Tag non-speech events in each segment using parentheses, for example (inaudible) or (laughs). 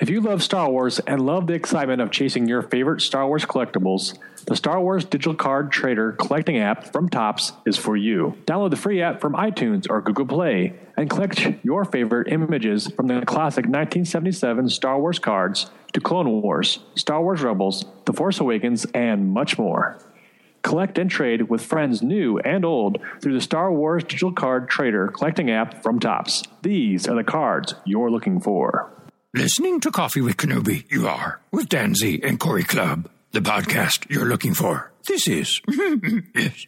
If you love Star Wars and love the excitement of chasing your favorite Star Wars collectibles, the Star Wars Digital Card Trader collecting app from Topps is for you. Download the free app from iTunes or Google Play and collect your favorite images from the classic 1977 Star Wars cards to Clone Wars, Star Wars Rebels, The Force Awakens, and much more. Collect and trade with friends new and old through the Star Wars Digital Card Trader collecting app from Topps. These are the cards you're looking for. Listening to Coffee with Kenobi, you are, with Danzy and Corey Club, the podcast you're looking for. This is, (laughs) yes.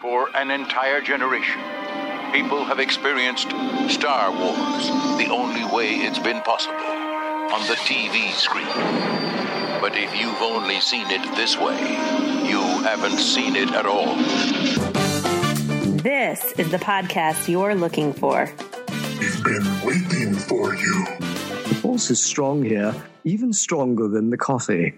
For an entire generation, people have experienced Star Wars the only way it's been possible on the TV screen. But if you've only seen it this way, you haven't seen it at all. This is the podcast you're looking for. We've been waiting for you. The is strong here, even stronger than the coffee.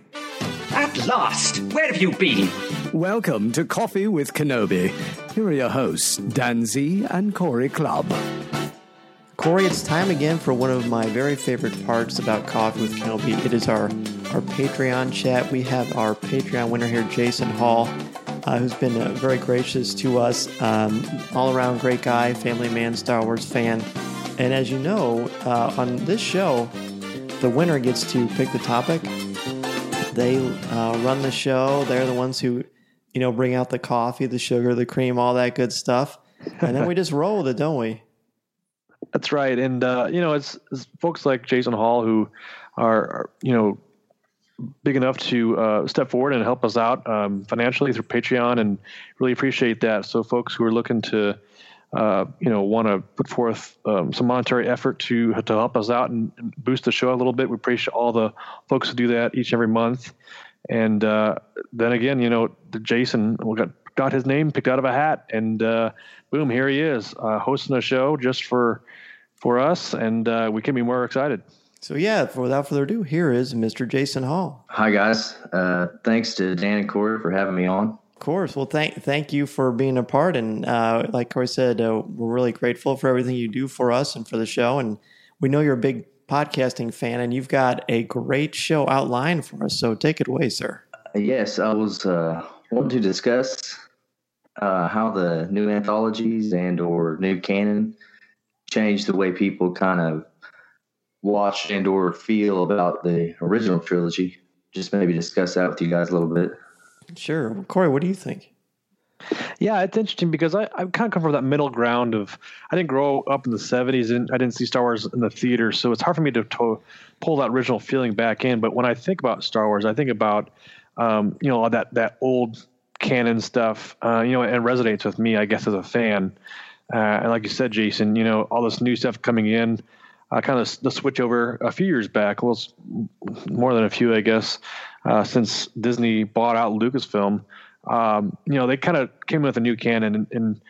At last! Where have you been? Welcome to Coffee with Kenobi. Here are your hosts, Dan Z and Corey Club. Corey, it's time again for one of my very favorite parts about Coffee with Kenobi. It is our, our Patreon chat. We have our Patreon winner here, Jason Hall, uh, who's been uh, very gracious to us. Um, all around great guy, family man, Star Wars fan. And as you know, uh, on this show, the winner gets to pick the topic. They uh, run the show. They're the ones who, you know, bring out the coffee, the sugar, the cream, all that good stuff. And then we (laughs) just roll with it, don't we? That's right, and uh, you know, it's, it's, folks like Jason Hall who are, are you know big enough to uh, step forward and help us out um, financially through Patreon, and really appreciate that. So, folks who are looking to uh, you know, want to put forth um, some monetary effort to to help us out and, and, boost the show a little bit. We appreciate all the folks who do that each and every month. And uh, then again, you know, Jason we got got his name picked out of a hat, and uh, boom, here he is uh, hosting a show just for for us, and uh, we can be more excited. So yeah, for, without further ado, here is Mr. Jason Hall. Hi guys, thanks to Dan and Corey for having me on course. Well, thank thank you for being a part, and uh, like Corey said, uh, we're really grateful for everything you do for us and for the show. And we know you're a big podcasting fan, and you've got a great show outlined for us. So take it away, sir. Yes, I was uh, wanting to discuss uh, how the new anthologies and or new canon changed the way people kind of watch and or feel about the original trilogy. Just maybe discuss that with you guys a little bit. Sure. Corey, what do you think? Yeah, it's interesting because I, I kind of come from that middle ground of I didn't grow up in the 70s and I didn't see Star Wars in the theater, so it's hard for me to, to pull that original feeling back in. But when I think about Star Wars, I think about um, you know that that old canon stuff, uh, you know, and resonates with me, I guess, as a fan. Uh, and like you said, Jason, you know, all this new stuff coming in, uh, kind of the switch over a few years back, well, more than a few, I guess, uh, since Disney bought out Lucasfilm. Um, you know, they kind of came with a new canon, and, and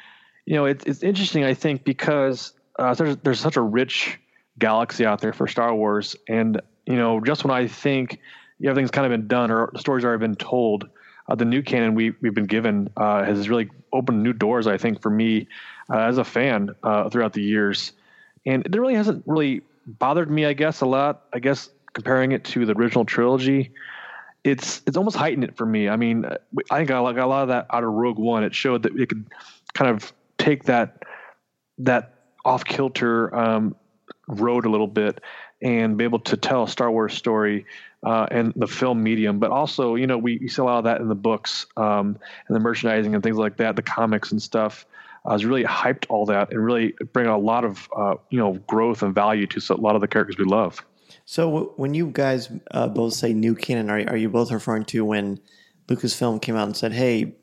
you know, it, it's interesting, I think, because uh, there's there's such a rich galaxy out there for Star Wars, and you know, just when I think everything's kind of been done or story's already been told, uh, the new canon we we've been given uh, has really opened new doors. I think for me uh, as a fan uh, throughout the years, and it really hasn't really bothered me. I guess a lot. I guess comparing it to the original trilogy, it's it's almost heightened it for me. I mean, I think I got a lot of that out of Rogue One. It showed that it could kind of take that that off kilter um, road a little bit and be able to tell a Star Wars story uh, and the film medium. But also, you know, we, we see a lot of that in the books um, and the merchandising and things like that, the comics and stuff. Uh, has really hyped all that and really bring a lot of uh, you know growth and value to a lot of the characters we love. So when you guys uh, both say new canon, are, are you both referring to when Lucasfilm came out and said, "Hey,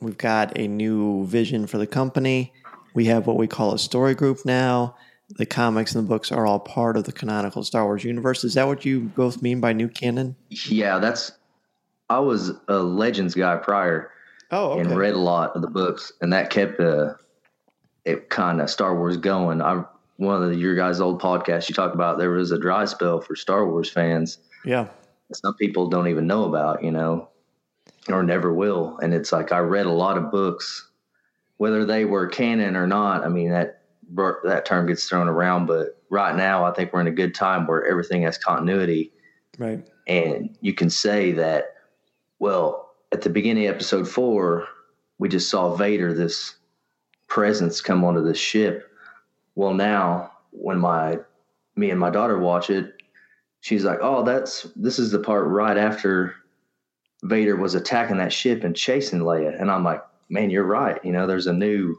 we've got a new vision for the company. We have what we call a story group now. The comics and the books are all part of the canonical Star Wars universe." Is that what you both mean by new canon? Yeah, that's. I was a Legends guy prior, oh, okay. and read a lot of the books, and that kept uh, it kind of Star Wars going. I one of the, your guys' old podcasts, you talk about there was a dry spell for Star Wars fans. Yeah. Some people don't even know about, you know, or never will. And it's like I read a lot of books, whether they were canon or not. I mean, that that term gets thrown around, but right now I think we're in a good time where everything has continuity. Right. And you can say that, well, at the beginning of episode four, we just saw Vader, this presence, come onto the ship well, now when my me and my daughter watch it, she's like, "Oh, that's this is the part right after Vader was attacking that ship and chasing Leia." And I'm like, "Man, you're right. You know, there's a new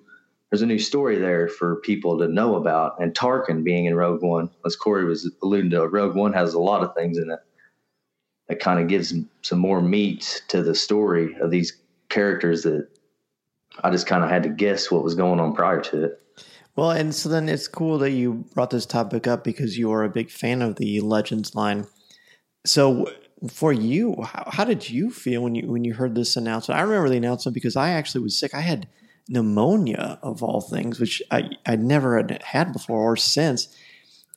there's a new story there for people to know about." And Tarkin being in Rogue One, as Corey was alluding to, Rogue One has a lot of things in it that kind of gives some more meat to the story of these characters that I just kind of had to guess what was going on prior to it. Well, and so then it's cool that you brought this topic up because you are a big fan of the Legends line. So, for you, how, how, did you feel when you when you heard this announcement? I remember the announcement because I actually was sick. I had pneumonia of all things, which I I never had had before or since.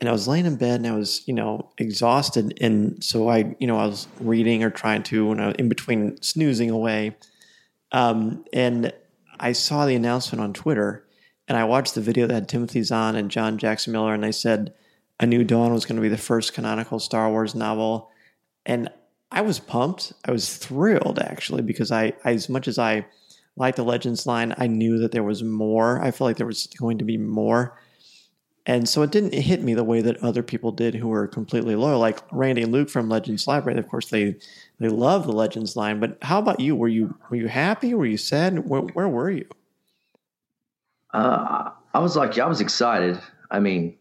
And I was laying in bed and I was, you know, exhausted. And so I, you know, I was reading or trying to when I was in between snoozing away. Um, and I saw the announcement on Twitter and I watched the video that had Timothy Zahn and John Jackson Miller, and they said A New Dawn was going to be the first canonical Star Wars novel. And I was pumped. I was thrilled, actually, because I, as much as I liked the Legends line, I knew that there was more. I felt like there was going to be more. And so it didn't hit me the way that other people did who were completely loyal, like Randy and Luke from Legends Library. Of course, they they love the Legends line. But how about you? Were you were you happy? Were you sad? Where, where were you? Uh, I was like, I was excited. I mean,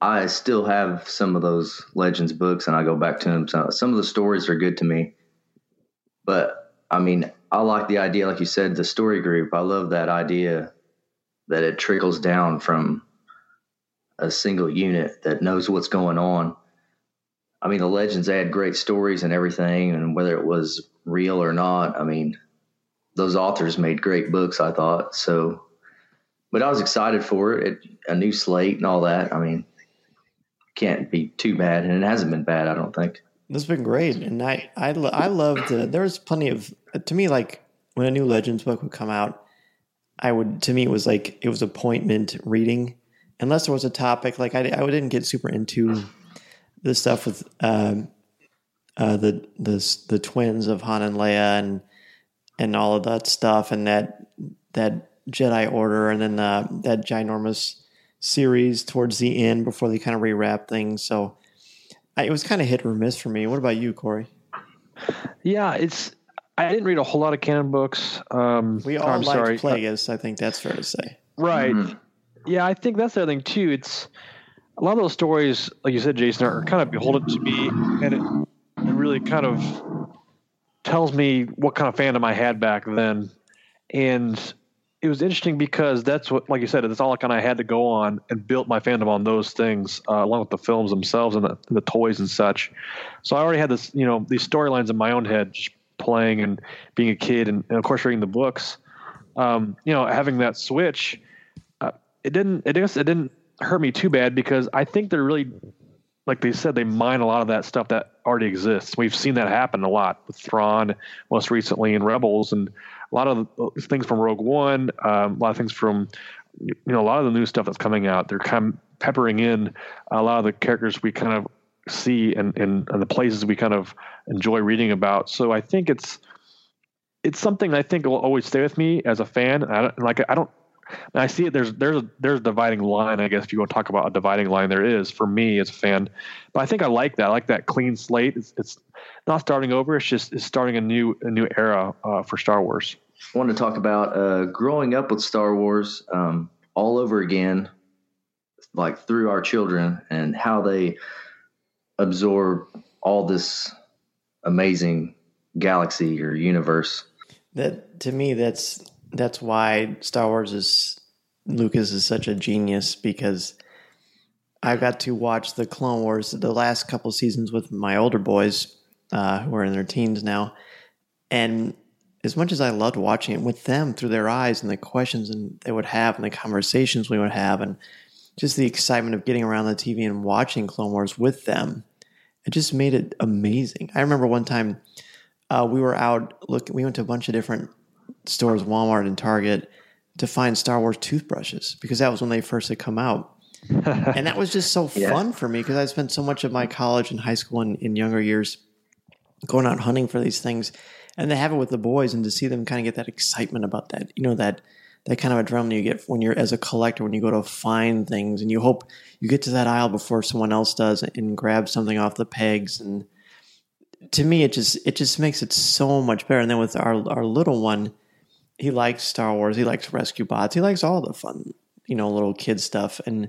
I still have some of those Legends books, and I go back to them. So some of the stories are good to me, but I mean, I like the idea, like you said, the story group. I love that idea that it trickles down from a single unit that knows what's going on. I mean, the legends had great stories and everything, and whether it was real or not, I mean, those authors made great books. I thought so but I was excited for it. A new slate and all that. I mean, can't be too bad, and it hasn't been bad. I don't think. It's been great, and I I I loved. Uh, there was plenty of to me like when a new Legends book would come out. I would to me it was like it was appointment reading, unless there was a topic like I I didn't get super into the stuff with um, uh, the the the twins of Han and Leia and and all of that stuff and that that Jedi Order, and then uh, that ginormous series towards the end before they kind of rewrap things. So I, it was kind of hit or miss for me. What about you, Corey? Yeah, it's. I didn't read a whole lot of canon books. Um, we all I'm liked sorry. Plagueis. I think that's fair to say. Right. Mm-hmm. Yeah, I think that's the other thing too. It's a lot of those stories, like you said, Jason, are kind of beholden to me, and it, really kind of tells me what kind of fandom I had back then. And it was interesting because that's what, like you said, that's all I kind of had to go on and built my fandom on those things, uh, along with the films themselves and the, the, toys and such. So I already had this, you know, these storylines in my own head, just playing and being a kid, and, and of course reading the books. Um, you know, having that switch, it didn't, it, it didn't hurt me too bad because I think they're really like they said, they mine a lot of that stuff that already exists. We've seen that happen a lot with Thrawn, most recently in Rebels, and a lot of the things from Rogue One, um, a lot of things from you know a lot of the new stuff that's coming out. They're kind of peppering in a lot of the characters we kind of see and, and, and the places we kind of enjoy reading about. So I think it's it's something I think will always stay with me as a fan. I don't, like I don't I see it. There's there's a there's a dividing line. I guess if you want to talk about a dividing line, there is for me as a fan. But I think I like that. I like that clean slate. It's, it's not starting over. It's just it's starting a new a new era uh, for Star Wars. I want to talk about uh, growing up with Star Wars um, all over again, like through our children and how they absorb all this amazing galaxy or universe. That to me, that's that's why Star Wars is Lucas is such a genius because I got to watch the Clone Wars the last couple seasons with my older boys uh, who are in their teens now, and as much as I loved watching it with them through their eyes and the questions and they would have and the conversations we would have and just the excitement of getting around the TV and watching Clone Wars with them, it just made it amazing. I remember one time uh, we were out look. We went to a bunch of different stores, Walmart and Target, to find Star Wars toothbrushes because that was when they first had come out. (laughs) and that was just so yeah. fun for me because I spent so much of my college and high school and in younger years going out hunting for these things and to have it with the boys and to see them kind of get that excitement about that, you know, that that kind of adrenaline you get when you're as a collector when you go to find things and you hope you get to that aisle before someone else does and grab something off the pegs and to me it just it just makes it so much better and then with our our little one he likes Star Wars. He likes Rescue Bots. He likes all the fun, you know, little kid stuff. And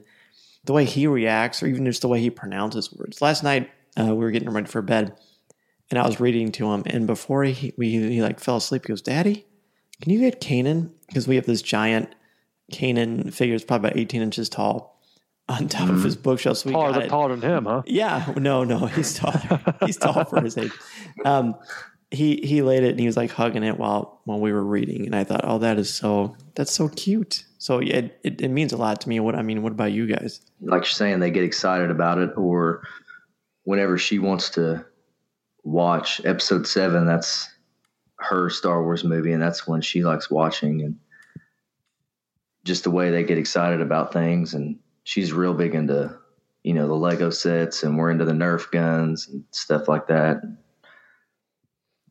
the way he reacts, or even just the way he pronounces words. Last night, uh, we were getting ready for bed, and I was reading to him. And before he we, he like fell asleep, he goes, "Daddy, can you get Kanan? Because we have this giant Kanan figure. It's probably about 18 inches tall." On top mm. of his bookshelf, so taller, taller than him, huh? Yeah, no, no, he's taller. he's tall for his age. Um, he he laid it and he was like hugging it while while we were reading. And i thought oh that is so that's so cute. So it, it, it, means a lot to me. What i mean what about you guys? Like you're saying they get excited about it or whenever she wants to watch episode seven that's her star wars movie and that's when she likes watching and just the way they get excited about things and she's real big into you know the lego sets and we're into the nerf guns and stuff like that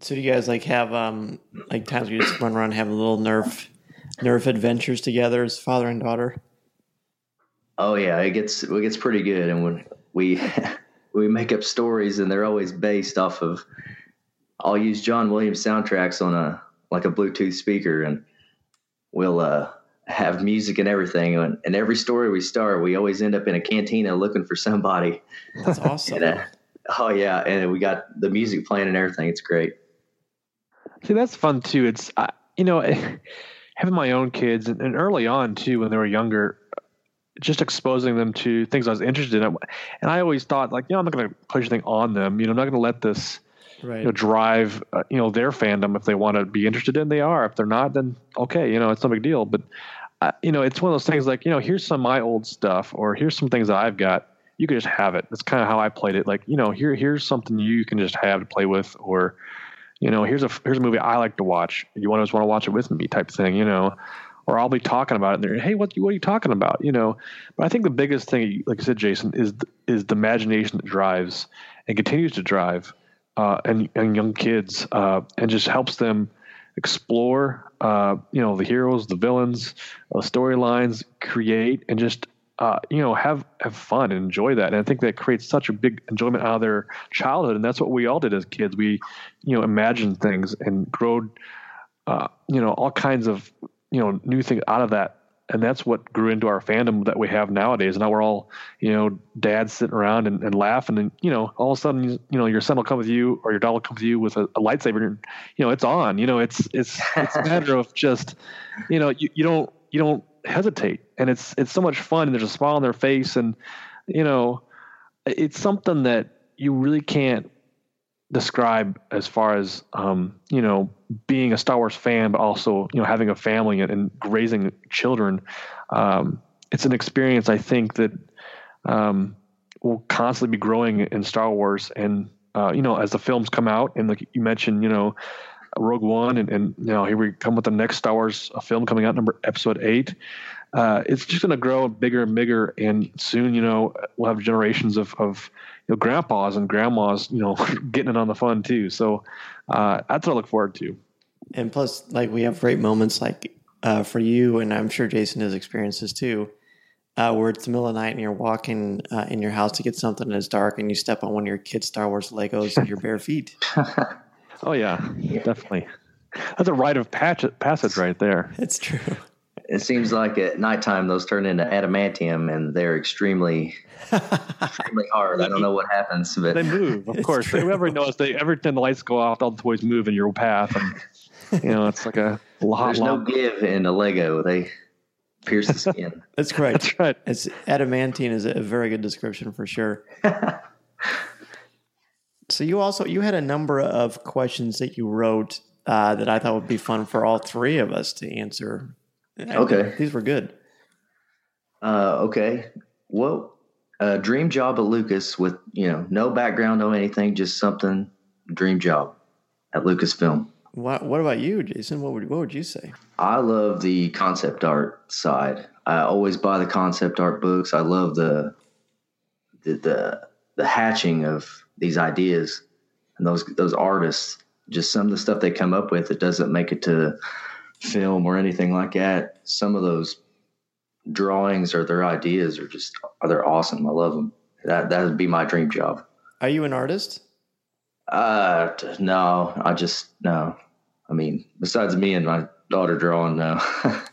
so do you guys like have um like times you just run around and have a little Nerf Nerf adventures together as father and daughter? Oh yeah, it gets it gets pretty good, and when we (laughs) we make up stories, and they're always based off of. I'll use John Williams soundtracks on a like a Bluetooth speaker, and we'll uh, have music and everything. And, and every story we start, we always end up in a cantina looking for somebody. That's awesome. (laughs) and, uh, oh yeah, and we got the music playing and everything. It's great. See, that's fun too. It's uh, you know, (laughs) having my own kids and, and, early on too, when they were younger, just exposing them to things I was interested in. And I always thought, like, you know, I'm not going to push anything on them. You know, I'm not going to let this, right. you know, drive, uh, you know, their fandom. If they want to be interested in, they are. If they're not, then okay, you know, it's no big deal. But uh, you know, it's one of those things like, you know, here's some of my old stuff, or here's some things that I've got. You can just have it. That's kind of how I played it. Like, you know, here here's something you can just have to play with, or you know, here's a here's a movie I like to watch. You want to just want to watch it with me, type thing. You know, or I'll be talking about it. And they're, hey, what what are you talking about? You know, but I think the biggest thing, like I said, Jason, is is the imagination that drives and continues to drive, uh, and and young kids, uh, and just helps them explore, uh, you know, the heroes, the villains, uh, storylines, create, and just uh, you know, have have fun and enjoy that. And I think that creates such a big enjoyment out of their childhood. And that's what we all did as kids. We, you know, imagined things and growed, uh, you know, all kinds of, you know, new things out of that. And that's what grew into our fandom that we have nowadays. And now we're all, you know, dads sitting around and, and laughing. And, you know, all of a sudden, you, you know, your son will come with you or your dad will come with you with a, a lightsaber and, you know, it's on, you know, it's, it's, it's a (laughs) matter of just, you know, you, you don't, you don't hesitate and it's it's so much fun and there's a smile on their face and you know it's something that you really can't describe as far as um, you know being a Star Wars fan, but also you know having a family and, and raising children. Um, it's an experience I think that um, will constantly be growing in Star Wars, and uh, you know, as the films come out, and like you mentioned, you know, Rogue One, and, and you know, here we come with the next Star Wars film coming out, number Episode Eight. Uh, it's just going to grow bigger and bigger, and soon, you know, we'll have generations of of you know grandpas and grandmas, you know, (laughs) getting in on the fun too. So uh, that's what I look forward to. And plus, like we have great moments like uh, for you, and I'm sure Jason has experiences too, uh, where it's the middle of the night and you're walking uh, in your house to get something and it's dark and you step on one of your kids' Star Wars Legos and your bare feet. (laughs) (laughs) oh yeah, definitely. That's a rite of passage right there. It's true. It seems like at nighttime those turn into adamantium and they're extremely, (laughs) extremely hard. I don't know what happens, but they move. Of course, true. whoever knows, they every time the lights go off, all the toys move in your path, and you know it's like a lot. There's no give in a Lego. They pierce the skin. (laughs) That's correct. That's right. It's adamantine is a very good description for sure. (laughs) so you also you had a number of questions that you wrote uh, that I thought would be fun for all three of us to answer. Okay, these were good. Uh, okay, well, a dream job at Lucas with you know no background, no anything, just something dream job at Lucasfilm. What What about you, Jason? What would What would you say? I love the concept art side. I always buy the concept art books. I love the the the, the hatching of these ideas and those those artists. Just some of the stuff they come up with that doesn't make it to film or anything like that. Some of those drawings or their ideas are just they're awesome. I love them. That that would be my dream job. Are you an artist? Uh, no, I just no. I mean, besides me and my daughter drawing now. (laughs)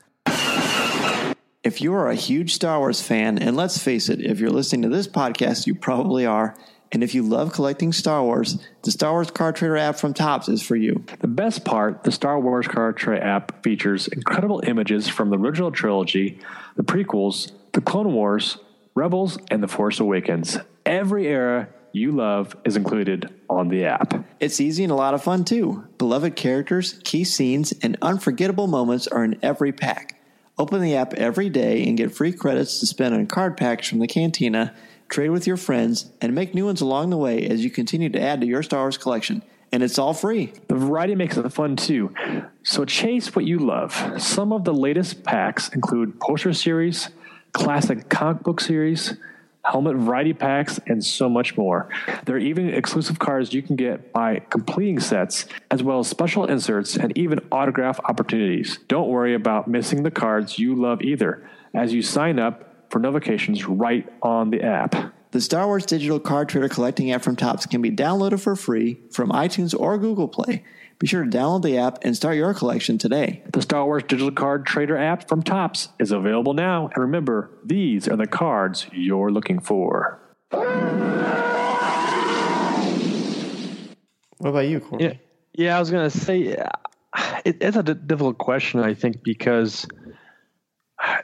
if you are a huge Star Wars fan, and let's face it, if you're listening to this podcast, you probably are. And if you love collecting Star Wars, the Star Wars Card Trader app from Topps is for you. The best part the Star Wars Card Trader app features incredible images from the original trilogy, the prequels, the Clone Wars, Rebels, and The Force Awakens. Every era you love is included on the app. It's easy and a lot of fun too. Beloved characters, key scenes, and unforgettable moments are in every pack. Open the app every day and get free credits to spend on card packs from the cantina, trade with your friends, and make new ones along the way as you continue to add to your Star Wars collection. And it's all free. The variety makes it fun too. So chase what you love. Some of the latest packs include poster series, classic comic book series, helmet variety packs, and so much more. There are even exclusive cards you can get by completing sets, as well as special inserts and even autograph opportunities. Don't worry about missing the cards you love either, as you sign up for notifications right on the app. The Star Wars Digital Card Trader Collecting app from Topps can be downloaded for free from iTunes or Google Play. Be sure to download the app and start your collection today. The Star Wars Digital Card Trader app from Topps is available now. And remember, these are the cards you're looking for. What about you, Corey? Yeah, yeah I was going to say uh, it, it's a d- difficult question, I think, because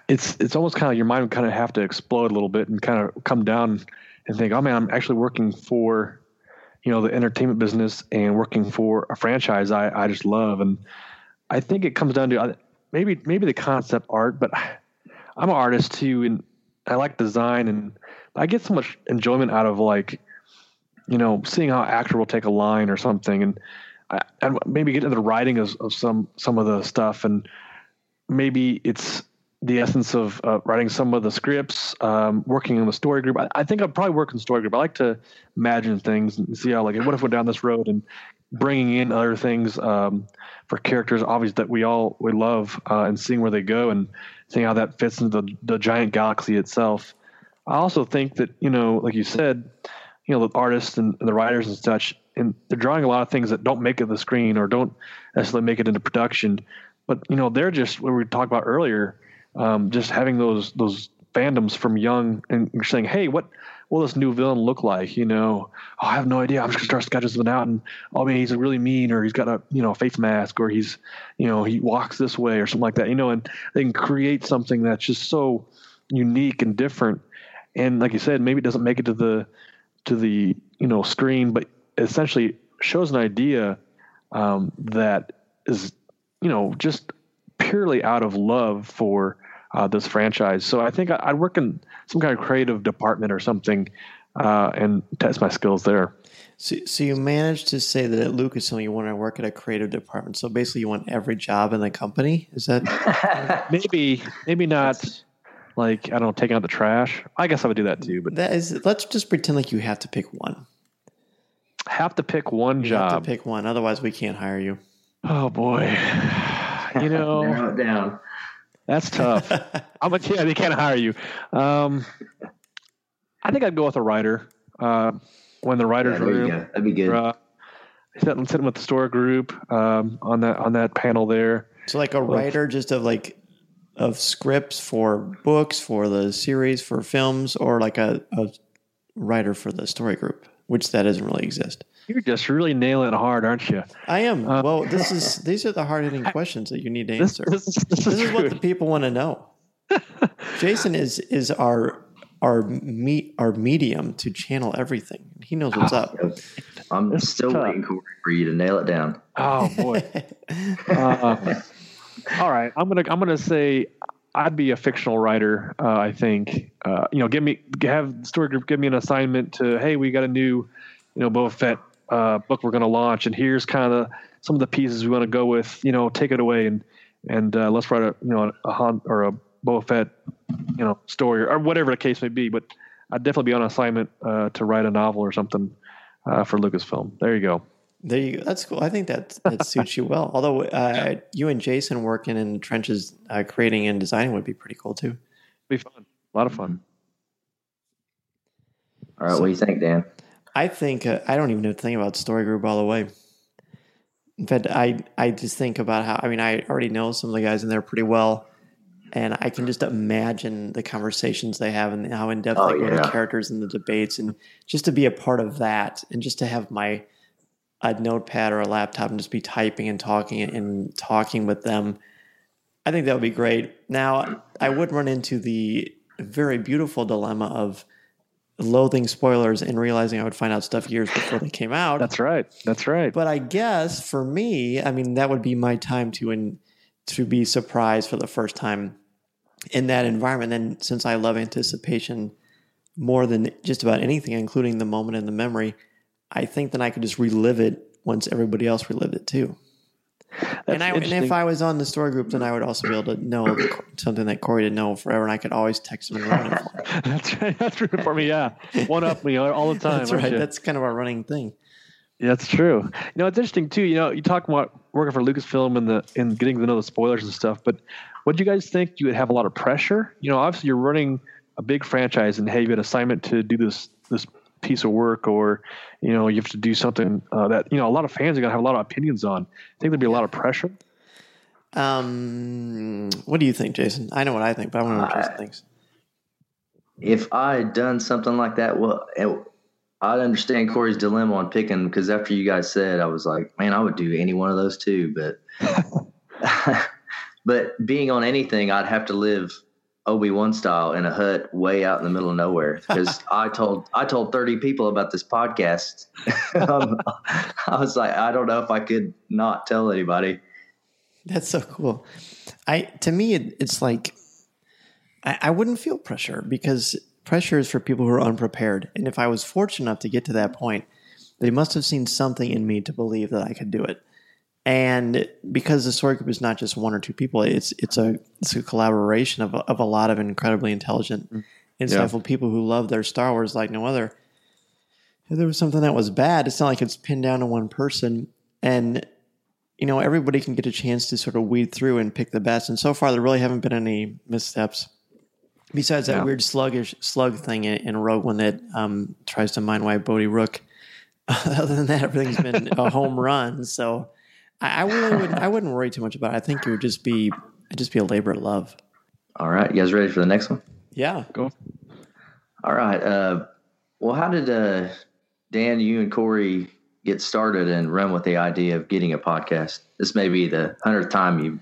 it's it's almost kind of your mind kind of have to explode a little bit and kind of come down and think, oh man, I'm actually working for you know the entertainment business and working for a franchise I, I just love. And I think it comes down to uh, maybe maybe the concept art but (sighs) I'm an artist too and I like design and I get so much enjoyment out of like you know seeing how actor will take a line or something and I, and maybe get into the writing of, of some some of the stuff and maybe it's the essence of uh, writing some of the scripts, um, working in the story group. I, I, think I'd probably work in story group. I like to imagine things and see how, like, what if we're down this road and bringing in other things um, for characters, obviously that we all we love, uh, and seeing where they go and seeing how that fits into the, the giant galaxy itself. I also think that you know, like you said, you know, the artists and, and the writers and such, and they're drawing a lot of things that don't make it the screen or don't necessarily make it into production. But you know, they're just what we talked about earlier um, just having those those fandoms from young and saying, "Hey, what will this new villain look like?" You know, oh, I have no idea. I'm just gonna start sketching something out, and oh man, he's really mean, or he's got a you know face mask, or he's you know he walks this way, or something like that. You know, and they can create something that's just so unique and different. And like you said, maybe it doesn't make it to the to the you know screen, but essentially shows an idea um, that is you know just purely out of love for uh, this franchise. So I think I'd work in some kind of creative department or something uh, and test my skills there. So, so you managed to say that at Lucasfilm you want to work at a creative department. So basically, you want every job in the company. Is that (laughs) maybe maybe not like I don't know, taking out the trash. I guess I would do that too. But that is? Let's just pretend like you have to pick one. Have to pick one You job. have to pick one. Otherwise, we can't hire you. Oh boy, you (laughs) know Narrow it down. that's tough. (laughs) I'm a, yeah, they can't hire you. Um, I think I'd go with a writer. Uh, when the writers there you room, go. That'd be good. uh, sitting, sitting with the story group um, on that on that panel there. So like a writer just of like of scripts for books, for the series, for films, or like a, a writer for the story group, which that doesn't really exist. You're just really nailing it hard, aren't you? I am. well, this (laughs) is these are the hard hitting questions that you need to answer. this, is, this, This is is what the people want to know. (laughs) Jason is is our our me, our medium to channel everything. He knows what's up. I'm This is still tough. waiting for you to nail it down. Oh boy. (laughs) uh, all right, I'm gonna I'm gonna say I'd be a fictional writer. Uh, I think uh, you know, give me have story group give me an assignment to hey, we got a new you know Boba Fett uh, book we're gonna launch, and here's kind of some of the pieces we want to go with. You know, take it away and and uh, let's write a you know a Han or a Boba Fett you know story or whatever the case may be. But I'd definitely be on assignment uh, to write a novel or something uh, for Lucasfilm. There you go. There you go. That's cool. I think that that suits you well. Although uh, you and Jason working in the trenches, uh, creating and designing would be pretty cool too. Be fun. A lot of fun. All right, what do you think, Dan? I think uh, I don't even know the thing about story group all the way. In fact, I I just think about how I mean I already know some of the guys in there pretty well, and I can just imagine the conversations they have and how in depth Oh, they go yeah. to characters and the debates, and just to be a part of that, and just to have my a notepad or a laptop and just be typing and talking and talking with them. I think that would be great. Now, I would run into the very beautiful dilemma of loathing spoilers and realizing I would find out stuff years before they came out. That's right. That's right. But I guess for me, I mean, that would be my time to in, to be surprised for the first time in that environment. And since I love anticipation more than just about anything, including the moment and the memory, I think then I could just relive it once everybody else relived it too. And, I, and if. I was on the story group, then I would also be able to know something that Corey didn't know forever, and I could always text him and run it for him. (laughs) That's right. That's true for me. Yeah, one up me all all the time. That's right. you? That's kind of our running thing. Yeah, that's true. You know, it's interesting too. You know, you talk about working for Lucasfilm and the and getting to know the spoilers and stuff. But what do you guys think? You would have a lot of pressure. You know, obviously you're running a big franchise, and hey, you had an assignment to do this this piece of work, or you know, you have to do something uh, that you know a lot of fans are gonna have a lot of opinions on. I think there'd be a lot of pressure. Um, what do you think, Jason? I know what I think, but I want to know what Jason thinks. If I had done something like that, well, it, I'd understand Corey's dilemma on picking because after you guys said, I was like, man, I would do any one of those two But (laughs) (laughs) but being on anything, I'd have to live Obi Wan style in a hut way out in the middle of nowhere (laughs) because I told I told thirty people about this podcast. (laughs) um, I was like, I don't know if I could not tell anybody. That's so cool. I to me, it, it's like I, I wouldn't feel pressure because pressure is for people who are unprepared. And if I was fortunate enough to get to that point, they must have seen something in me to believe that I could do it. And because the story group is not just one or two people, it's it's a it's a collaboration of a, of a lot of incredibly intelligent, insightful people who love their Star Wars like no other. If there was something that was bad, it's not like it's pinned down to one person. And you know, everybody can get a chance to sort of weed through and pick the best. And so far, there really haven't been any missteps. Besides that Yeah. weird sluggish slug thing in, in Rogue One that um, tries to mind wipe Bodhi Rook. (laughs) Other than that, everything's been a home (laughs) run. So I, I really wouldn't I wouldn't worry too much about it. I think it would just be it'd just be a labor of love. All right, you guys ready for the next one? Yeah. Go. All right. Uh, well, how did uh, Dan, you and Corey get started and run with the idea of getting a podcast? This may be the hundredth time you've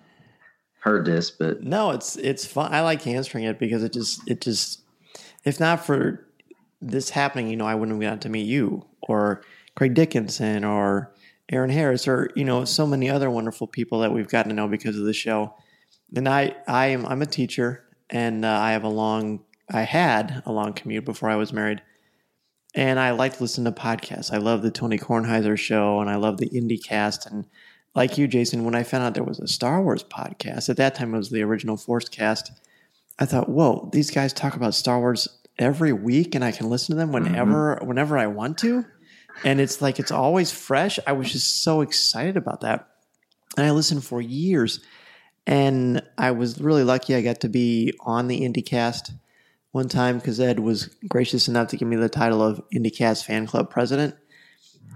heard this, but No, it's it's fun. I like answering it because it just it just if not for this happening, you know, I wouldn't have gotten to meet you or Craig Dickinson or Aaron Harris or you know so many other wonderful people that we've gotten to know because of the show. And I I am I'm a teacher and uh, I have a long I had a long commute before I was married. and I like to listen to podcasts. I love the Tony Kornheiser show, and I love the IndieCast. And like you, Jason, when I found out there was a Star Wars podcast, at that time it was the original Force Cast. I thought, whoa, these guys talk about Star Wars every week, and I can listen to them whenever mm-hmm. whenever I want to. And it's like it's always fresh. I was just so excited about that. And I listened for years. And I was really lucky I got to be on the IndieCast one time because Ed was gracious enough to give me the title of IndieCast fan club president.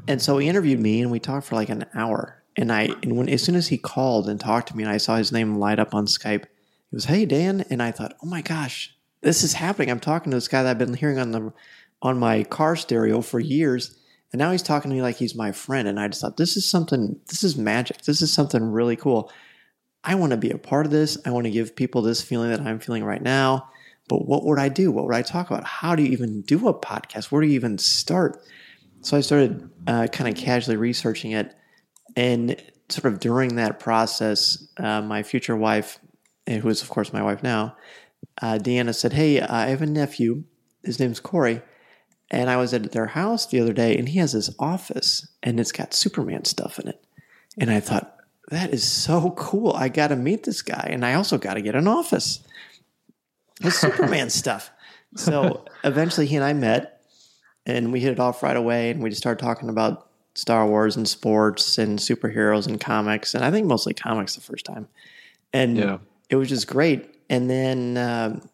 And so he interviewed me and we talked for like an hour. And I and when as soon as he called and talked to me and I saw his name light up on Skype, he was, Hey Dan, and I thought, Oh my gosh, this is happening. I'm talking to this guy that I've been hearing on the on my car stereo for years. And now he's talking to me like he's my friend. And I just thought, this is something, this is magic. This is something really cool. I want to be a part of this. I want to give people this feeling that I'm feeling right now. But what would I do? What would I talk about? How do you even do a podcast? Where do you even start? So I started uh, kind of casually researching it. And sort of during that process, uh, my future wife, who is, of course, my wife now, uh, Deanna said, Hey, I have a nephew. His name's Corey. And I was at their house the other day, and he has this office, and it's got Superman stuff in it. And I thought, that is so cool. I got to meet this guy, and I also got to get an office with (laughs) Superman stuff. So eventually, he and I met, and we hit it off right away, and we just started talking about Star Wars and sports and superheroes and comics, and I think mostly comics the first time. And yeah. it was just great. And then um,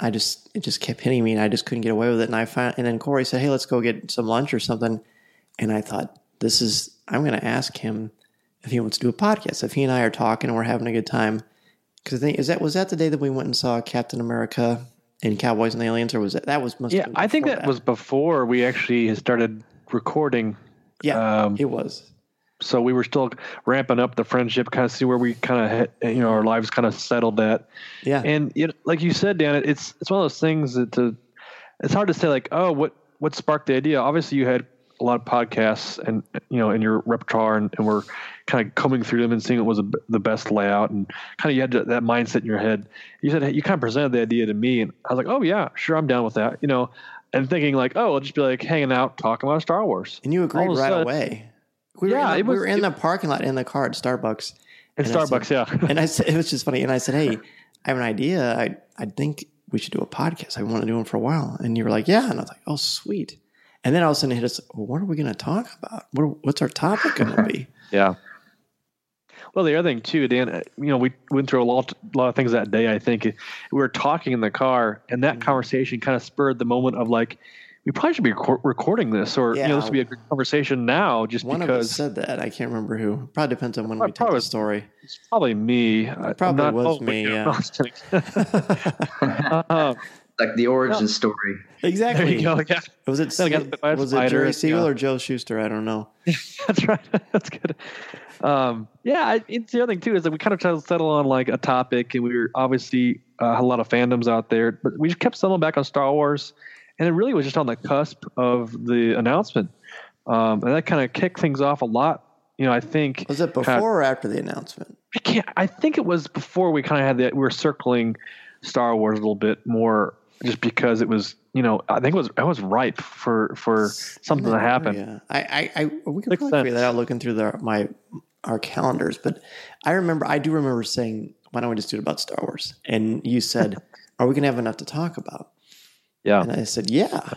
I just it just kept hitting me, and I just couldn't get away with it. And I found, and then Corey said, "Hey, let's go get some lunch or something." And I thought, this is I'm going to ask him if he wants to do a podcast. If he and I are talking and we're having a good time, because I think is that was that the day that we went and saw Captain America and Cowboys and the Aliens, or was that that was? Must yeah, I think that, that, was before we actually started recording. Yeah, um, it was. So we were still ramping up the friendship, kind of see where we kind of you know our lives kind of settled at. Yeah, and you know, like you said, Dan, it's it's one of those things that to, it's hard to say like, oh, what what sparked the idea? Obviously, you had a lot of podcasts and you know in your repertoire and, and we're kind of combing through them and seeing what was a, the best layout and kind of you had to, that mindset in your head you said you kind of presented the idea to me and i was like oh yeah sure i'm down with that you know and thinking like oh i'll just be like hanging out talking about star wars and you agreed right sudden, away we were, yeah, in the, was, we were in it, the parking lot in the car at starbucks in starbucks said, yeah and i (laughs) said it was just funny and i said hey i have an idea i i think we should do a podcast i want to do one for a while and you were like yeah and i was like oh sweet and then all of a sudden it hit us, well, what are we going to talk about? What, what's our topic going to be? (laughs) yeah. Well, the other thing too, Dan, uh, you know, we went through a lot, a lot of things that day. I think we were talking in the car, and that mm-hmm. conversation kind of spurred the moment of like, we probably should be rec- recording this, or yeah. you know, this would be a good conversation now. Just one because of us said that, I can't remember who. Probably depends on when we tell the story. It's probably me. It probably not, was me. Yeah. (laughs) uh, (laughs) like the origin yeah. story. Exactly. There you go. (laughs) Yeah. Was it was it Jerry Siegel yeah. or Joe Shuster? I don't know. That's right. That's good. Um, yeah, I, it's the other thing too is that we kind of tried to settle on like a topic, and we were obviously uh, had a lot of fandoms out there, but we just kept settling back on Star Wars, and it really was just on the cusp of the announcement, um, and that kind of kicked things off a lot. You know, I think was it before kinda, or after the announcement? I can't. I think it was before we kind of had that. We were circling Star Wars a little bit more just because it was you know I think it was I was ripe for for something to happen. Yeah, I I, I we can probably figure that out looking through the, my our calendars, but I remember I do remember saying why don't we just do it about Star Wars? And you said, (laughs) are we gonna have enough to talk about? Yeah, and I said, yeah.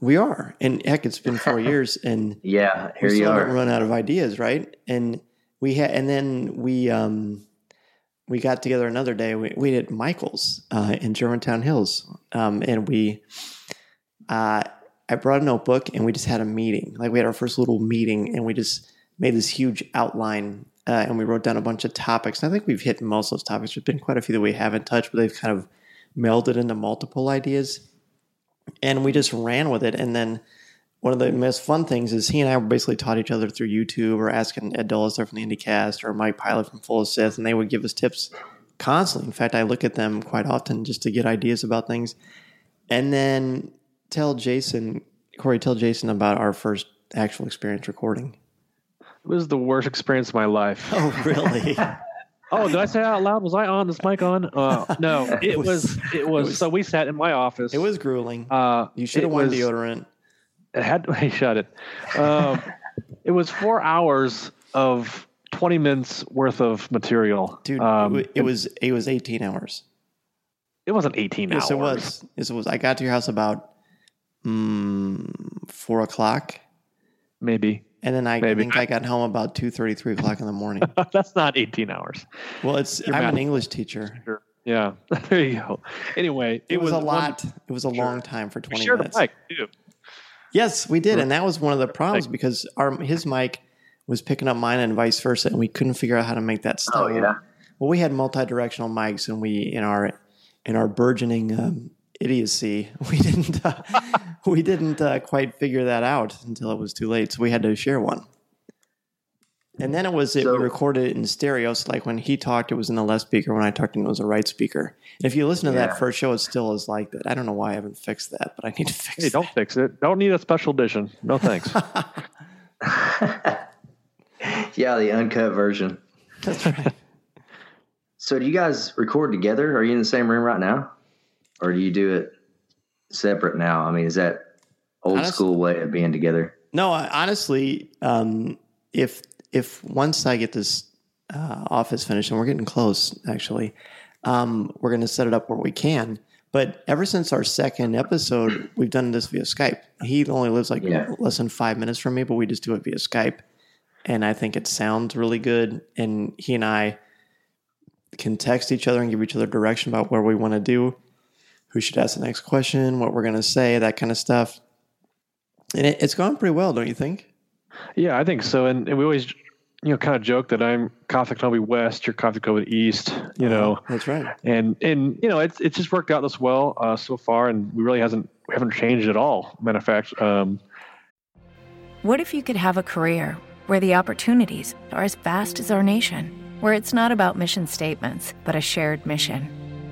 We are, and heck, it's been four (laughs) years, and yeah, here we you haven't run out of ideas, right? And we had, and then we um, we got together another day. We, we did Michael's uh, in Germantown Hills, um, and we, uh, I brought a notebook and we just had a meeting. Like we had our first little meeting, and we just made this huge outline, uh, and we wrote down a bunch of topics. And I think we've hit most of those topics. There's been quite a few that we haven't touched, but they've kind of melded into multiple ideas, and we just ran with it. And then one of the most fun things is he and I were basically taught each other through YouTube or asking Ed Dulles from the IndieCast or Mike Pilot from Full of Sith, and they would give us tips constantly. In fact, I look at them quite often just to get ideas about things. And then tell Jason, Corey, tell Jason about our first actual experience recording. It was the worst experience of my life. Oh, really? (laughs) oh, did I say out loud? Was I on? This mic on? Uh, (laughs) no, it, was, it was, it was. So we sat in my office. It was grueling. Uh, you should have worn deodorant. it had (laughs) he shut it. Um, (laughs) it was four hours of twenty minutes worth of material, dude. Um, it, it was it was eighteen hours. It wasn't eighteen yes, hours. it was. Yes, it was. I got to your house about mm, four o'clock, maybe. And then I Maybe. think I got home about two thirty, three o'clock in the morning. (laughs) That's not eighteen hours. well, it's Your I'm an English teacher. Sure. Yeah, (laughs) there you go. Anyway, It, was, a one- lot. It was a Sure. long time for We twenty shared minutes. a mic too. Yes, we did, and that was one of the problems because our his mic was picking up mine and vice versa, and we couldn't figure out how to make that stop. Oh, yeah. Well, we had multi-directional mics, and we in our in our burgeoning um, idiocy, (laughs) we didn't uh, we didn't uh, quite figure that out until it was too late. So we had to share one. And then it was it, we recorded it in stereo. So like when he talked, it was in the left speaker. When I talked, it was a right speaker. And if you listen to Yeah. that first show, it still is like that. I don't know why I haven't fixed that, but I need to fix it. Hey, don't fix it. Don't need a special edition. No thanks. (laughs) (laughs) Yeah, the uncut version. That's right. So, do you guys record together? Are you in the same room right now, or do you do it separate now? I mean, is that old Honest- school way of being together? No, I, honestly, um, if if once I get this uh, office finished, and we're getting close, actually, um, we're going to set it up where we can. But ever since our second episode, we've done this via Skype. He only lives like Yeah. less than five minutes from me, but we just do it via Skype, and I think it sounds really good. And he and I can text each other and give each other direction about where we want to do, who should ask the next question, what we're going to say, that kind of stuff. And it, it's gone pretty well, don't you think? Yeah, I think so. And, and we always, you know, kind of joke that I'm Coffee Kenobi West, you're Coffee Kenobi East. You know, That's right. and and you know, it's it's just worked out this well uh, so far, and we really hasn't we haven't changed at all. Matter of fact, um, What if you could have a career where the opportunities are as vast as our nation, where it's not about mission statements, but a shared mission?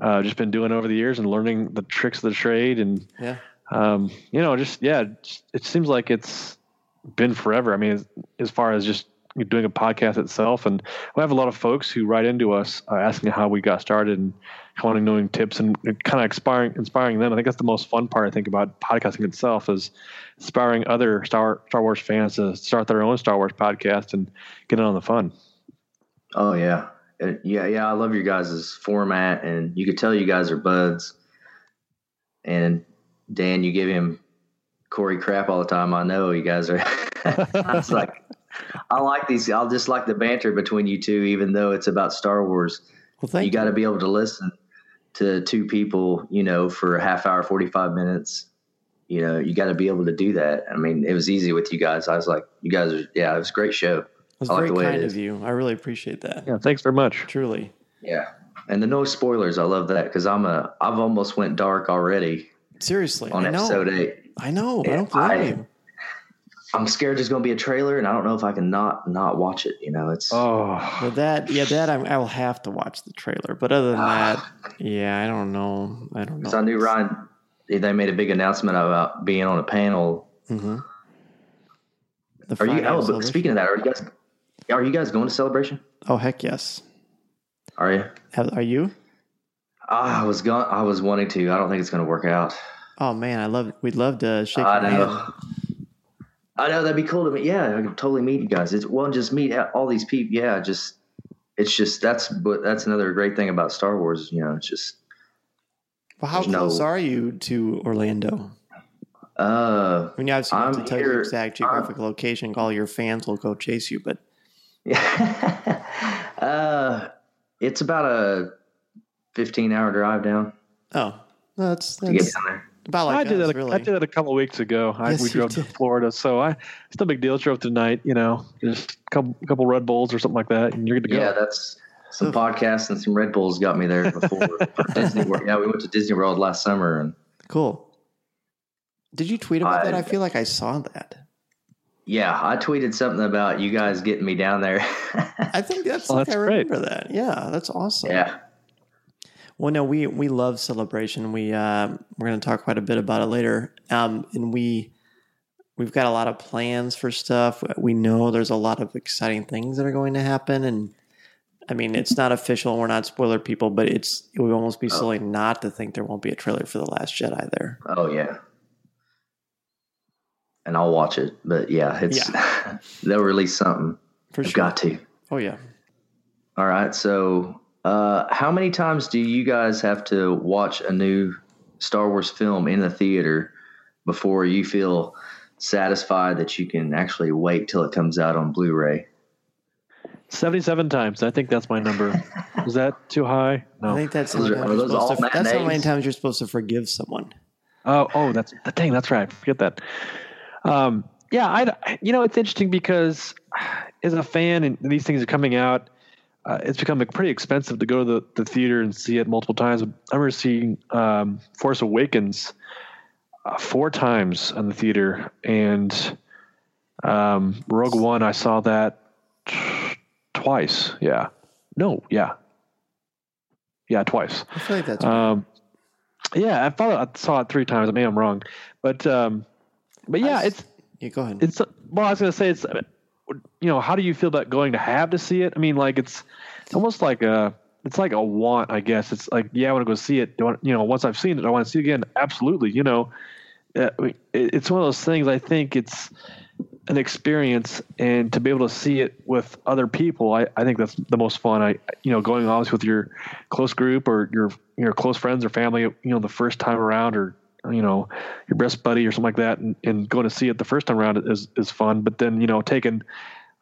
Uh, just been doing over the years and learning the tricks of the trade, and Yeah. um, you know, just yeah, it's- it seems like it's been forever. I mean, as, as far as just doing a podcast itself, and we have a lot of folks who write into us uh, asking how we got started and wanting knowing tips and kind of inspiring inspiring them. I think that's the most fun part. I think about podcasting itself is inspiring other Star Star Wars fans to start their own Star Wars podcast and get in on the fun. Oh yeah, Uh, yeah, yeah. I love your guys' format, and you could tell you guys are buds. And Dan, you give him Corey crap all the time. I know you guys are. (laughs) I was like, I like these. I'll just like the banter between you two, even though it's about Star Wars. Well, thank you. got to be able to listen to two people, you know, for a half hour, forty five minutes. You know, you got to be able to do that. I mean, it was easy with you guys. I was like, you guys are, yeah, it was a great show. It was I like very the way kind is. of you. I really appreciate that. Yeah, thanks very much. Truly. Yeah, and the no spoilers. I love that because I'm a I've almost went dark already Seriously. on I know. episode eight. I know. I Yeah, don't blame I- you. I'm scared there's going to be a trailer, and I don't know if I can not not watch it. You know, it's oh Well, that yeah, that I, I will have to watch the trailer. But other than that, (sighs) yeah, I don't know. I don't because know. I knew Ryan. They made a big announcement about being on a panel. Mm-hmm. The Are you? Oh, but speaking of that, are you guys? Are you guys going to celebration? Oh heck yes. Are you? Have, are you? Ah, I was going. I was wanting to. I don't think it's going to work out. Oh man, I love. We'd love to shake. I your know. hand. I know that'd be cool to meet. Yeah, I could totally meet you guys. It's well, just meet all these people. Yeah, just it's just that's but that's another great thing about Star Wars. You know, it's just Well, how There's no- close are you to Orlando? uh, I mean, obviously, you have to tell your exact geographic location. All your fans will go chase you, but (laughs) uh, It's about a 15 hour drive down. Oh, that's, to get down there. about like I did us, that. really. I did that a couple of weeks ago. I, Yes, we you drove to. Florida, so I it's no big deal. Drove tonight, you know, just a couple couple Red Bulls or something like that, and you're good to go. Yeah, that's some podcasts and some Red Bulls got me there (laughs) before Disney World. Yeah, we went to Disney World last summer and Cool. Did you tweet about I- that? I feel like I saw that. Yeah, I tweeted something about you guys getting me down there. (laughs) I think that's, Oh, like that's I great. remember that. Yeah, that's awesome. yeah. Well, no, we we love celebration. We uh, we're going to talk quite a bit about it later. Um, and we we've got a lot of plans for stuff. We know there's a lot of exciting things that are going to happen, and I mean, it's not official. We're not spoiler people, but it's it would almost be silly not to think there won't be a trailer for the Last Jedi there. Oh yeah. And I'll watch it, but yeah, it's (laughs) they'll release something. For They've sure. got to. Oh yeah. All right. So, uh, how many times do you guys have to watch a new Star Wars film in the theater before you feel satisfied that you can actually wait till it comes out on Blu-ray? Seventy-seven times. I think that's my number. (laughs) Is that too high? No. I think that's how Those are- times are you're those all to, that's how many times you're supposed to forgive someone. Oh, oh, that's the thing. That's right. Forget that. Um, yeah, I, you know, it's interesting because as a fan and these things are coming out, uh, it's become pretty expensive to go to the, the theater and see it multiple times. I remember seeing um, Force Awakens uh, four times in the theater, and um, Rogue One, I saw that twice. Yeah. No, yeah. Yeah, twice. I feel like that's Um, yeah, I thought I saw it three times. I mean, I'm wrong, but um, but yeah, it's yeah. Go ahead. it's well, I was gonna say it's you know how do you feel about going to have to see it? I mean, like it's it's almost like a it's like a want, I guess. It's like yeah, I want to go see it. I, you know, once I've seen it, I want to see it again. Absolutely, you know, uh, I mean, it, it's one of those things. I think it's an experience, and to be able to see it with other people, I, I think that's the most fun. I you know going obviously with your close group or your your close friends or family, you know, the first time around or you know your best buddy or something like that, and, and going to see it the first time around is is fun. But then you know taking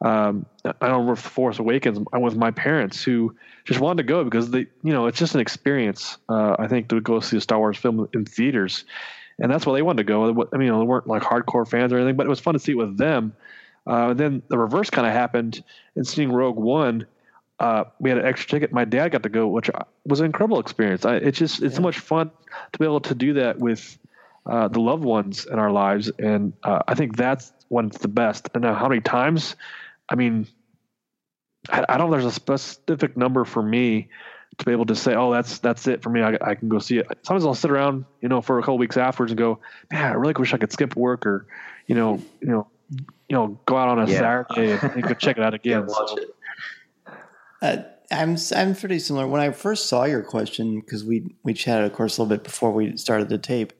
um, I don't remember if Force Awakens. I was with my parents who just wanted to go because they, you know, it's just an experience. Uh, I think to go see a Star Wars film in theaters, and that's why they wanted to go. I mean, you know, they weren't like hardcore fans or anything, but it was fun to see it with them. Uh, and then the reverse kind of happened in seeing Rogue One. Uh, we had an extra ticket. My dad got to go, which was an incredible experience. I, it's just it's so much fun to be able to do that with uh, the loved ones in our lives, and uh, I think that's when it's the best. And now, how many times? I mean, I, I don't know. There's a specific number for me to be able to say, "Oh, that's that's it for me. I, I can go see it." Sometimes I'll sit around, you know, for a couple weeks afterwards and go, "Man, I really wish I could skip work or, you know, you know, you know, go out on a Yeah. Saturday and, and go check it out (laughs) again." watch So- it. Uh, I'm I'm pretty similar. When I first saw your question, because we we chatted, of course, a little bit before we started the tape.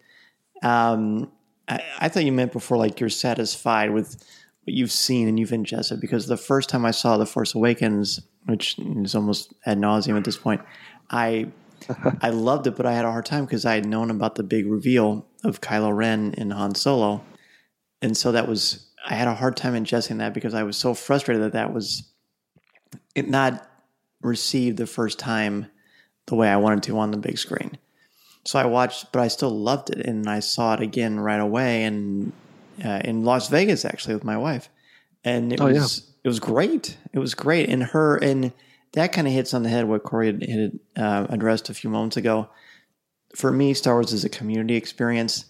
Um, I, I thought you meant before, like you're satisfied with what you've seen and you've ingested. Because the first time I saw The Force Awakens, which is almost ad nauseum at this point, I (laughs) I loved it, but I had a hard time because I had known about the big reveal of Kylo Ren and Han Solo, and so that was I had a hard time ingesting that because I was so frustrated that that was it not received the first time the way I wanted to on the big screen. So I watched, but I still loved it, and I saw it again right away, and uh, in Las Vegas actually with my wife, and it Oh, yeah. was it was great. It was great, and her and that kind of hits on the head what Corey had, had uh, addressed a few moments ago. For me, Star Wars is a community experience,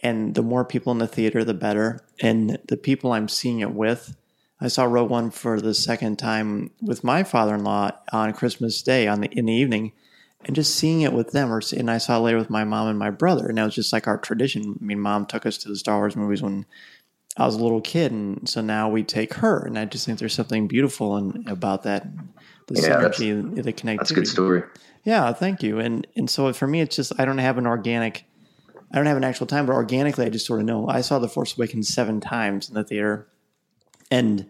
and the more people in the theater, the better. And the people I'm seeing it with, I saw Rogue One for the second time with my father-in-law on Christmas Day on the in the evening, and just seeing it with them. Or and I saw it later with my mom and my brother, and that was just like our tradition. I mean, mom took us to the Star Wars movies when I was a little kid, and so now we take her. And I just think there's something beautiful and about that, the Yeah, that's- synergy, the connectivity. That's a good story. Yeah, thank you. And and so for me, it's just I don't have an organic, I don't have an actual time, but organically, I just sort of know. I saw The Force Awakens seven times in the theater, and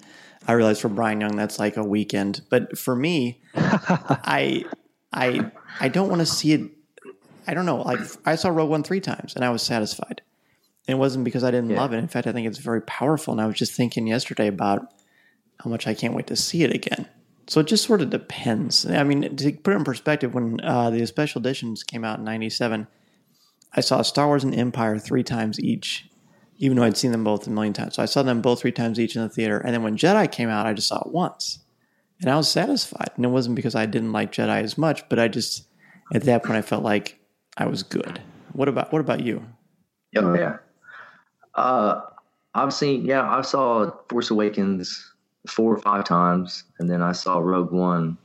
I realized for Bryan Young that's like a weekend. But for me, (laughs) I I I don't want to see it. I don't know. Like I saw Rogue One three times, and I was satisfied. And it wasn't because I didn't Yeah. love it. In fact, I think it's very powerful. And I was just thinking yesterday about how much I can't wait to see it again. So it just sort of depends. I mean, to put it in perspective, when uh, the special editions came out in '97, I saw Star Wars and Empire three times each, even though I'd seen them both a million times. So I saw them both three times each in the theater. And then when Jedi came out, I just saw it once, and I was satisfied. And it wasn't because I didn't like Jedi as much, but I just at that point I felt like I was good. What about what about you? Oh yeah, uh, I've seen yeah I saw Force Awakens four or five times, and then I saw Rogue One,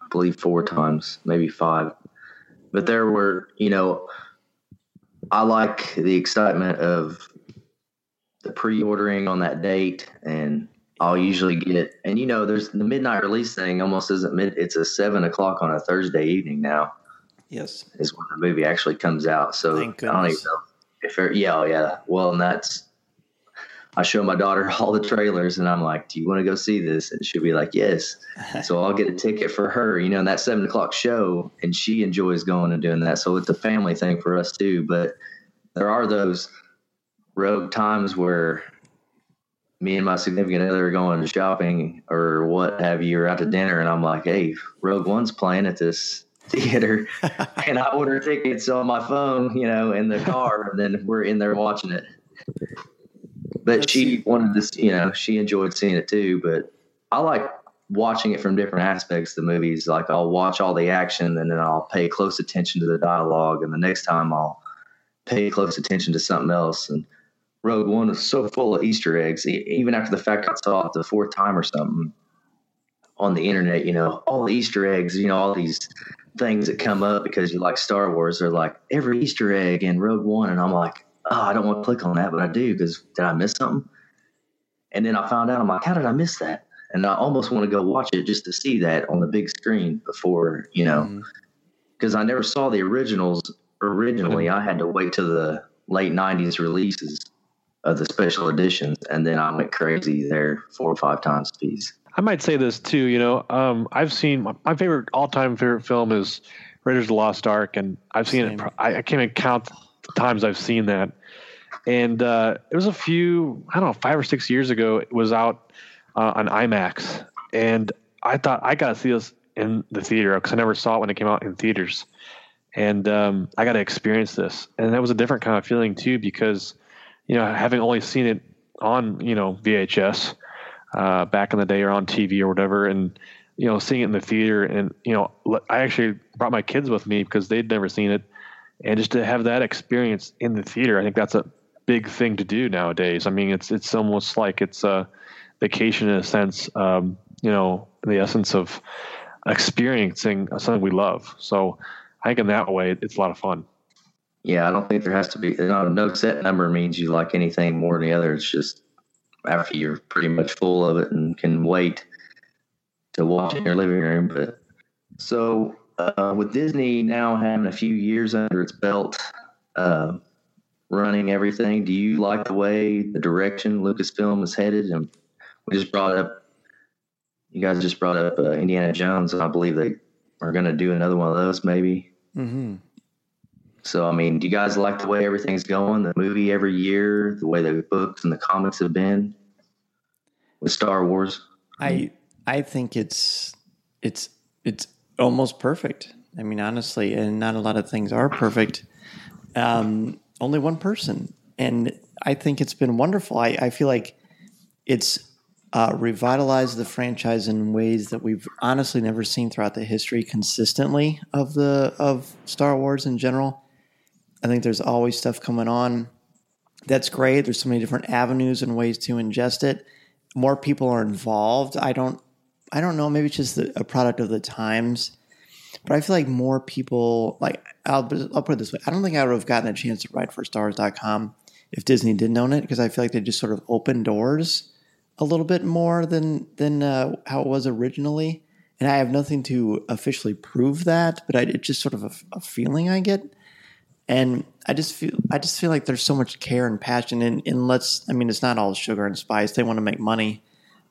I believe four times, maybe five. But there were, you know, I like the excitement of the pre-ordering on that date, and I'll usually get. And you know, there's the midnight release thing. Almost isn't mid. It's a seven o'clock on a Thursday evening now. Yes, is when the movie actually comes out. So Thank I don't even know if it, yeah, oh, yeah. Well, and that's I show my daughter (laughs) all the trailers, and I'm like, "Do you want to go see this?" And she'll be like, "Yes." (laughs) so I'll get a ticket for her, you know, in that seven o'clock show, and she enjoys going and doing that. So it's a family thing for us too. But there are those rogue times where me and my significant other are going shopping or what have you, or out to dinner, and I'm like, "Hey, Rogue One's playing at this." (laughs) Theater, (laughs) and I order tickets on my phone, you know, in the car, and then we're in there watching it but she wanted this, you know, she enjoyed seeing it too. But I like watching it from different aspects of the movies. Like I'll watch all the action and then I'll pay close attention to the dialogue. And the next time I'll pay close attention to something else. And Rogue One was so full of Easter eggs. Even after the fact I saw it the fourth time or something on the internet, you know, all the Easter eggs, you know, all these things that come up because you like Star Wars are like every Easter egg in Rogue One. And I'm like, oh, I don't want to click on that, but I do because did I miss something? And then I found out, I'm like, how did I miss that? And I almost want to go watch it just to see that on the big screen before, you know, mm-hmm. because I never saw the originals originally. (laughs) I had to wait till the late 90s releases of the special editions, and then I went crazy there four or five times a piece. I might say this too. You know, um, I've seen my, my favorite all-time favorite film is Raiders of the Lost Ark, and I've seen it. I, I can't even count the times I've seen that. And uh, it was a few, I don't know, five or six years ago. It was out uh, on IMAX, and I thought I got to see this in the theater because I never saw it when it came out in theaters, and um, I got to experience this. And that was a different kind of feeling too, because you know, having only seen it on you know VHS uh, back in the day or on TV or whatever, and you know, seeing it in the theater, and you know, I actually brought my kids with me because they'd never seen it, and just to have that experience in the theater, I think that's a big thing to do nowadays. I mean, it's it's almost like it's a vacation in a sense, um, you know, the essence of experiencing something we love. So I think in that way, it's a lot of fun. Yeah, I don't think there has to be no, no set number means you like anything more than the other. It's just after you're pretty much full of it and can wait to watch in your living room. But so uh, with Disney now having a few years under its belt, uh, running everything, do you like the way the direction Lucasfilm is headed? And we just brought up, you guys just brought up uh, Indiana Jones, and I believe they are going to do another one of those maybe. Mm-hmm. So, I mean, do you guys like the way everything's going? The movie every year, the way the books and the comics have been with Star Wars? I I think it's it's it's almost perfect. I mean, honestly, and not a lot of things are perfect. Um, only one person, and I think it's been wonderful. I, I feel like it's uh, revitalized the franchise in ways that we've honestly never seen throughout the history consistently of the of Star Wars in general. I think there's always stuff coming on. That's great. There's so many different avenues and ways to ingest it. More people are involved. I don't I don't know, maybe it's just a product of the times. But I feel like more people like I'll I'll put it this way. I don't think I would have gotten a chance to write for StarWars.com if Disney didn't own it because I feel like they just sort of opened doors a little bit more than than uh, how it was originally. And I have nothing to officially prove that, but I, it's just sort of a, a feeling I get and I just feel I just feel like there's so much care and passion and, and let's I mean it's not all sugar and spice. They want to make money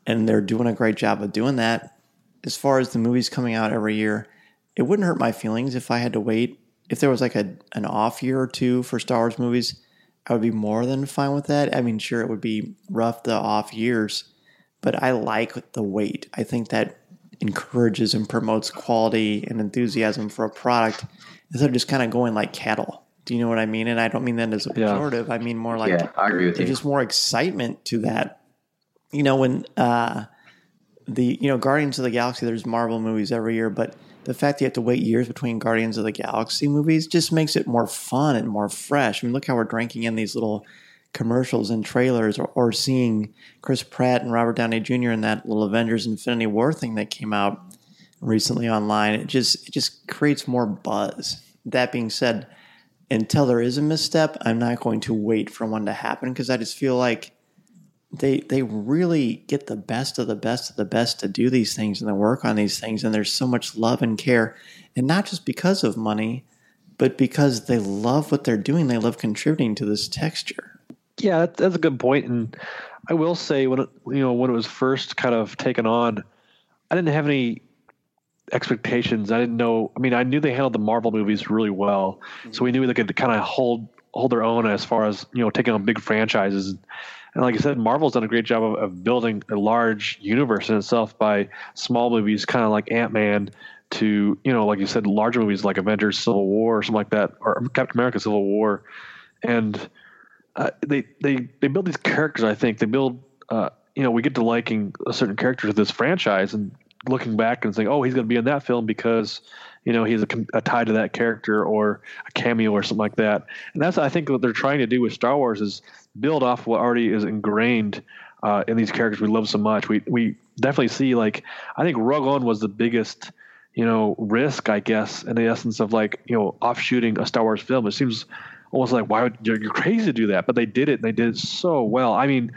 and they're doing a great job of doing that. As far as the movies coming out every year, it wouldn't hurt my feelings if I had to wait. If there was like a an off year or two for Star Wars movies, I would be more than fine with that. I mean, sure it would be rough the off years, but I like the wait. I think that encourages and promotes quality and enthusiasm for a product instead of just kind of going like cattle. Do you know what I mean? And I don't mean that as a pejorative. I mean more like Yeah, I agree with there's you. just more excitement to that. You know, when uh, the you know Guardians of the Galaxy, there's Marvel movies every year, but the fact that you have to wait years between Guardians of the Galaxy movies just makes it more fun and more fresh. I mean, look how we're drinking in these little commercials and trailers, or, or seeing Chris Pratt and Robert Downey Jr. in that little Avengers Infinity War thing that came out recently online. It just it just creates more buzz. That being said, until there is a misstep, I'm not going to wait for one to happen because I just feel like they they really get the best of the best of the best to do these things and to work on these things and there's so much love and care and not just because of money but because they love what they're doing they love contributing to this texture Yeah, that's, a good point. And I will say when it, you know when it was first kind of taken on, I didn't have any expectations. I didn't know. I mean, I knew they handled the Marvel movies really well, so we knew they could kind of hold hold their own as far as you know taking on big franchises. And like I said, Marvel's done a great job of, of building a large universe in itself by small movies, kind of like Ant Man, to you know, like you said, larger movies like Avengers: Civil War or something like that, or Captain America: Civil War, and uh, they they they build these characters. I think they build. Uh, you know, we get to liking a certain character to this franchise, and looking back and saying, "Oh, he's going to be in that film because." You know, he's a, a tie to that character or a cameo or something like that. And that's, I think, what they're trying to do with Star Wars is build off what already is ingrained uh, in these characters we love so much. We we definitely see like I think Rogue was the biggest you know risk I guess in the essence of like you know offshooting a Star Wars film. It seems almost like why would you're crazy to do that, but they did it. and They did it so well. I mean.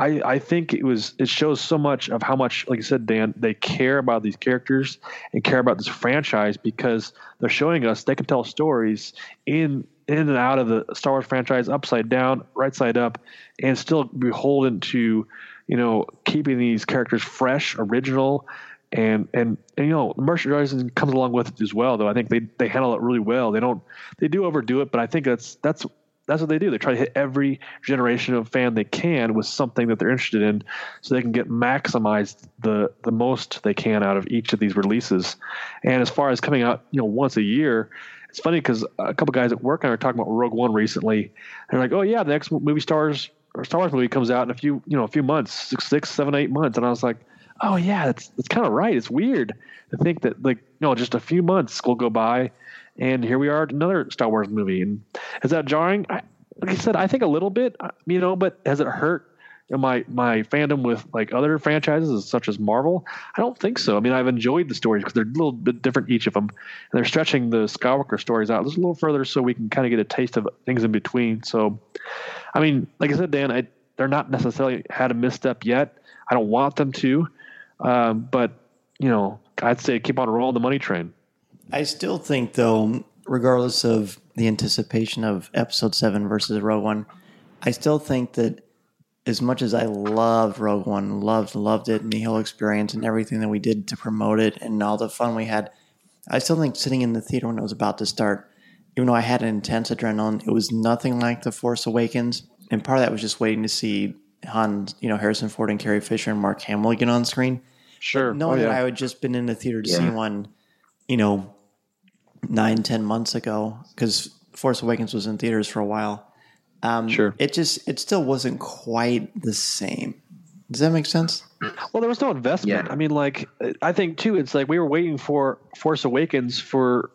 I, I think it was it shows so much of how much like you said Dan they care about these characters and care about this franchise because they're showing us they can tell stories in in and out of the Star Wars franchise upside down right side up and still beholden to you know keeping these characters fresh original and and, and you know merchandising comes along with it as well though I think they they handle it really well. They don't they do overdo it but I think that's that's that's what they do. They try to hit every generation of fan they can with something that they're interested in, so they can get maximized the the most they can out of each of these releases. And as far as coming out, you know, once a year, it's funny because a couple guys at work and I were talking about Rogue One recently. They're like, "Oh yeah, the next movie stars or Star Wars movie comes out in a few, you know, a few months, six, six, seven, eight months." And I was like, "Oh yeah, that's that's kind of right. It's weird to think that like, you know, just a few months will go by." And here we are at another Star Wars movie. And is that jarring? I, like I said, I think a little bit, uh, you know, but has it hurt my my fandom with like other franchises such as Marvel? I don't think so. I mean, I've enjoyed the stories because they're a little bit different each of them, and they're stretching the Skywalker stories out just a little further so we can kind of get a taste of things in between. So, I mean, like I said, Dan, I, they're not necessarily had a misstep yet. I don't want them to, um, but you know, I'd say keep on rolling the money train. I still think, though, regardless of the anticipation of Episode Seven versus Rogue One, I still think that as much as I loved Rogue One, loved loved it, and the whole experience and everything that we did to promote it, and all the fun we had, I still think sitting in the theater when it was about to start, even though I had an intense adrenaline, it was nothing like The Force Awakens, and part of that was just waiting to see Han, you know, Harrison Ford and Carrie Fisher and Mark Hamill get on screen. Sure, knowing oh, yeah. that I had just been in the theater to Yeah. see one, you know, nine, ten months ago, because Force Awakens was in theaters for a while. Um, Sure. It just it still wasn't quite the same. Does that make sense? Well, there was no investment. Yeah. I mean, like I think too, it's like we were waiting for Force Awakens for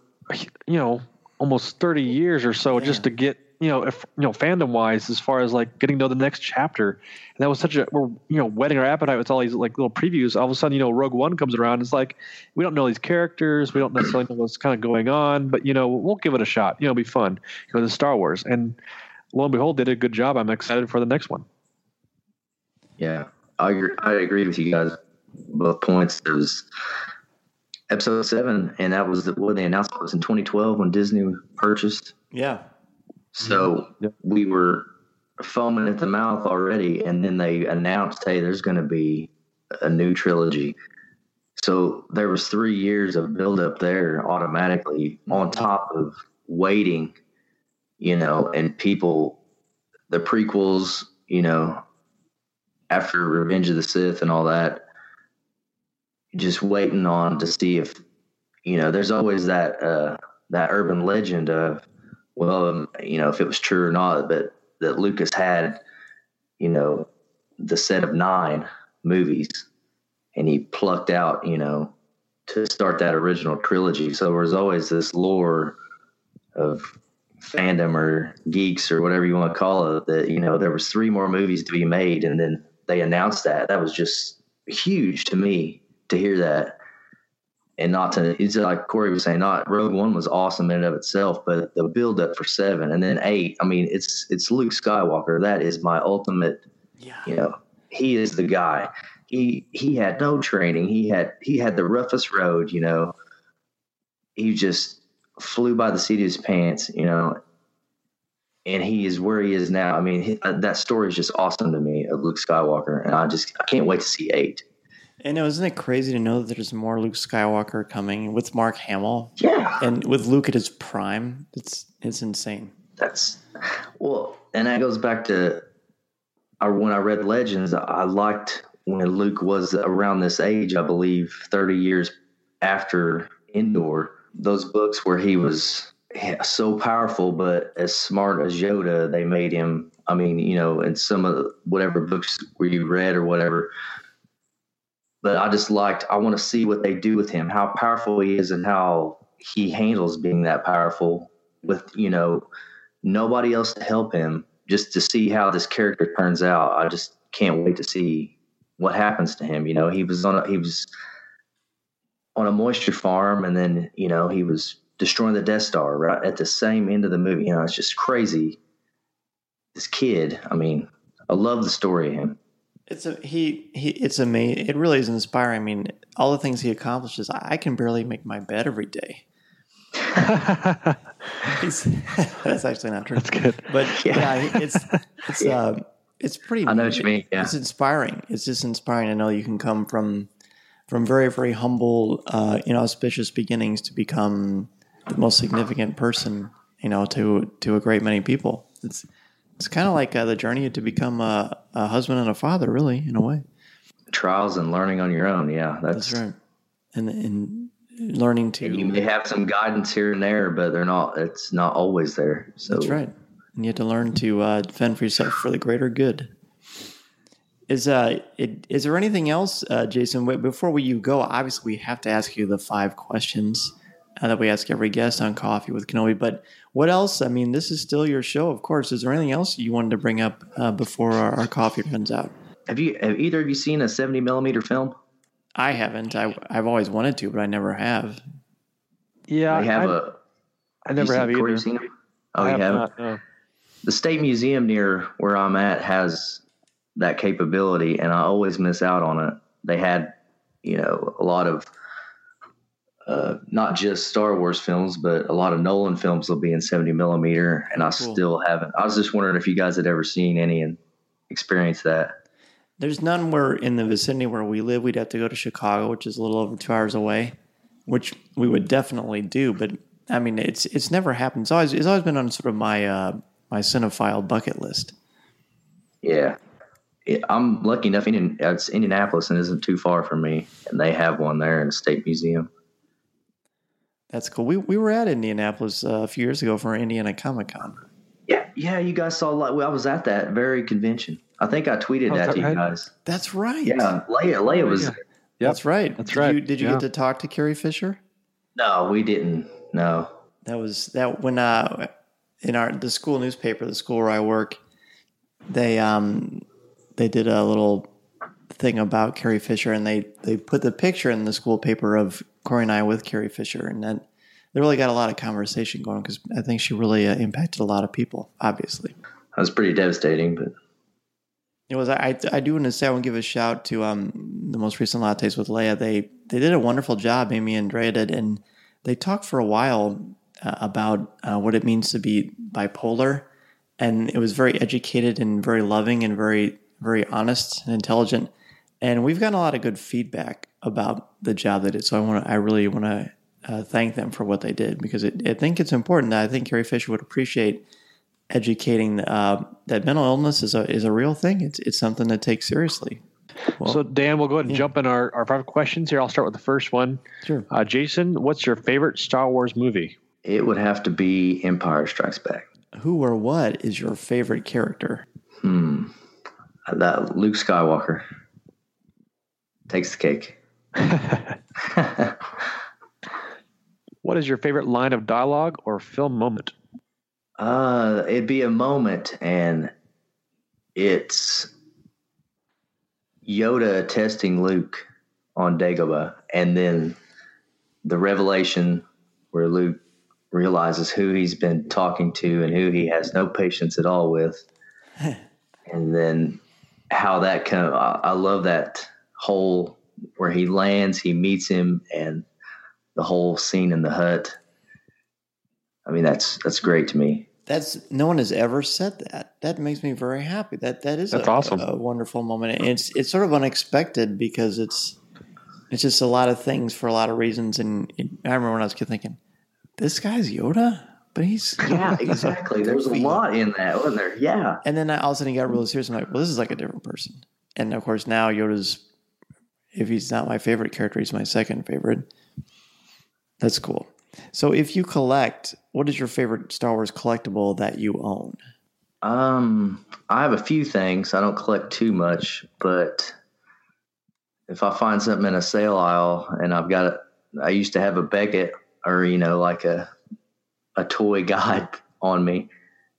you know almost thirty years or so just to get you know if you know fandom wise as far as like getting to know the next chapter. And that was such a we're you know whetting our appetite with all these like little previews. All of a sudden, you know, Rogue One comes around. It's like we don't know these characters. We don't necessarily know what's kind of going on, but you know, we'll give it a shot. You know, it'll be fun. You know, the Star Wars and. Lo and behold, they did a good job. I'm excited for the next one. Yeah, I agree, I agree with you guys both points. It was episode seven, and that was the, what they announced it was in 2012 when Disney purchased. Yeah. So we were foaming at the mouth already, and then they announced, "Hey, there's going to be a new trilogy." So there was three years of buildup there automatically on top of waiting, you know, and people, the prequels, you know, after Revenge of the Sith and all that, just waiting on to see if you know. There's always that uh, that urban legend of well, um, you know, if it was true or not, but that Lucas had, you know, the set of nine movies, and he plucked out, you know, to start that original trilogy. So there was always this lore of fandom or geeks or whatever you want to call it that you know there was three more movies to be made and then they announced that that was just huge to me to hear that and not to it's like corey was saying not rogue one was awesome in and of itself but the build up for seven and then eight i mean it's it's luke skywalker that is my ultimate yeah. you know he is the guy he he had no training he had he had the roughest road you know he just flew by the seat of his pants you know and he is where he is now. I mean, he, uh, that story is just awesome to me of Luke Skywalker, and I just I can't wait to see eight. And isn't it crazy to know that there's more Luke Skywalker coming with Mark Hamill? Yeah, and with Luke at his prime, it's it's insane. That's well, and that goes back to I, when I read Legends. I liked when Luke was around this age. I believe thirty years after Endor. Those books where he was so powerful, but as smart as Yoda, they made him. I mean, you know, in some of the, whatever books where you read or whatever. But I just liked. I want to see what they do with him, how powerful he is, and how he handles being that powerful with you know nobody else to help him. Just to see how this character turns out, I just can't wait to see what happens to him. You know, he was on a, he was on a moisture farm, and then you know he was destroying the Death Star right at the same end of the movie. You know, it's just crazy. This kid, I mean, I love the story of him. It's a he he. It's amazing. It really is inspiring. I mean, all the things he accomplishes. I can barely make my bed every day. (laughs) (laughs) that's actually not true. That's good. But (laughs) yeah, yeah it's it's yeah. uh, it's pretty. I know what you mean. Yeah. It's inspiring. It's just inspiring to know you can come from from very very humble, uh, inauspicious beginnings to become the most significant person, you know, to to a great many people. It's it's kind of like uh, the journey to become a, a, husband and a father, really, in a way. Trials and learning on your own, yeah, that's, that's right. And and learning to and you may have some guidance here and there, but they're not. It's not always there. So that's right. And you have to learn to uh, defend for yourself for the greater good. Is uh, it, is there anything else, uh, Jason? Before we you go, obviously we have to ask you the five questions that we ask every guest on Coffee with Kenobi. But what else? I mean, this is still your show, of course. Is there anything else you wanted to bring up uh, before our, our, coffee runs out? Have you have either of you seen a seventy millimeter film? I haven't. I, have always wanted to, but I never have. Yeah, I have I, a. I never have seen, either. You seen Oh, I you have haven't. Not, no. The state museum near where I'm at has that capability, and I always miss out on it. They had, you know, a lot of uh, not just Star Wars films, but a lot of Nolan films will be in 70 millimeter. And I cool. still haven't. I was just wondering if you guys had ever seen any and experienced that. There's none where in the vicinity where we live. We'd have to go to Chicago, which is a little over two hours away, which we would definitely do. But I mean, it's it's never happened. It's always it's always been on sort of my uh, my cinephile bucket list. Yeah, I'm lucky enough. Indian, it's Indianapolis and isn't too far from me, and they have one there in the state museum. That's cool. We we were at Indianapolis uh, a few years ago for Indiana Comic Con. Yeah, yeah. You guys saw. Like, well, I was at that very convention. I think I tweeted oh, that, to right? you guys. That's right. Yeah, Leia. Leia was. Yeah. Yep. That's right. That's did right. You, did you yeah. get to talk to Carrie Fisher? No, we didn't. No. That was that when uh in our the school newspaper, the school where I work, they um they did a little thing about Carrie Fisher, and they they put the picture in the school paper of Corey and I with Carrie Fisher, and that they really got a lot of conversation going because I think she really uh, impacted a lot of people. Obviously, that was pretty devastating, but it was. I I do want to say I want to give a shout to um the most recent lattes with Leia. They they did a wonderful job. Amy and Drea did, and they talked for a while uh, about uh, what it means to be bipolar, and it was very educated and very loving and very very honest and intelligent. And we've gotten a lot of good feedback about the job they did. So I want to, I really want to uh, thank them for what they did because it, I think it's important. that I think Carrie Fisher would appreciate educating uh, that mental illness is a is a real thing. It's it's something to take seriously. so Dan, we'll go ahead and jump in our, our five questions here. I'll start with the first one. Sure. Uh, Jason, what's your favorite Star Wars movie? It would have to be Empire Strikes Back. Who or what is your favorite character? Hmm. That Luke Skywalker takes the cake. (laughs) What is your favorite line of dialogue or film moment? Uh, it'd be a moment, and it's Yoda testing Luke on Dagobah, and then the revelation where Luke realizes who he's been talking to and who he has no patience at all with, (laughs) and then how that kind of I, I love that whole where he lands, he meets him, and the whole scene in the hut. I mean, that's that's great to me. That's no one has ever said that. That makes me very happy. That that is That's a, awesome. a wonderful moment. And it's it's sort of unexpected because it's it's just a lot of things for a lot of reasons. And it, I remember when I was kid thinking, this guy's Yoda, but he's (laughs) Yeah, exactly. There's a (laughs) lot in that, wasn't there? Yeah. And then I, all of a sudden he got really serious. I'm like, well, this is like a different person. And of course now Yoda's, if he's not my favorite character, he's my second favorite. That's cool. So if you collect, what is your favorite Star Wars collectible that you own? Um, I have a few things. I don't collect too much, but if I find something in a sale aisle and I've got it, I used to have a Beckett or you know like a a toy (laughs) guide on me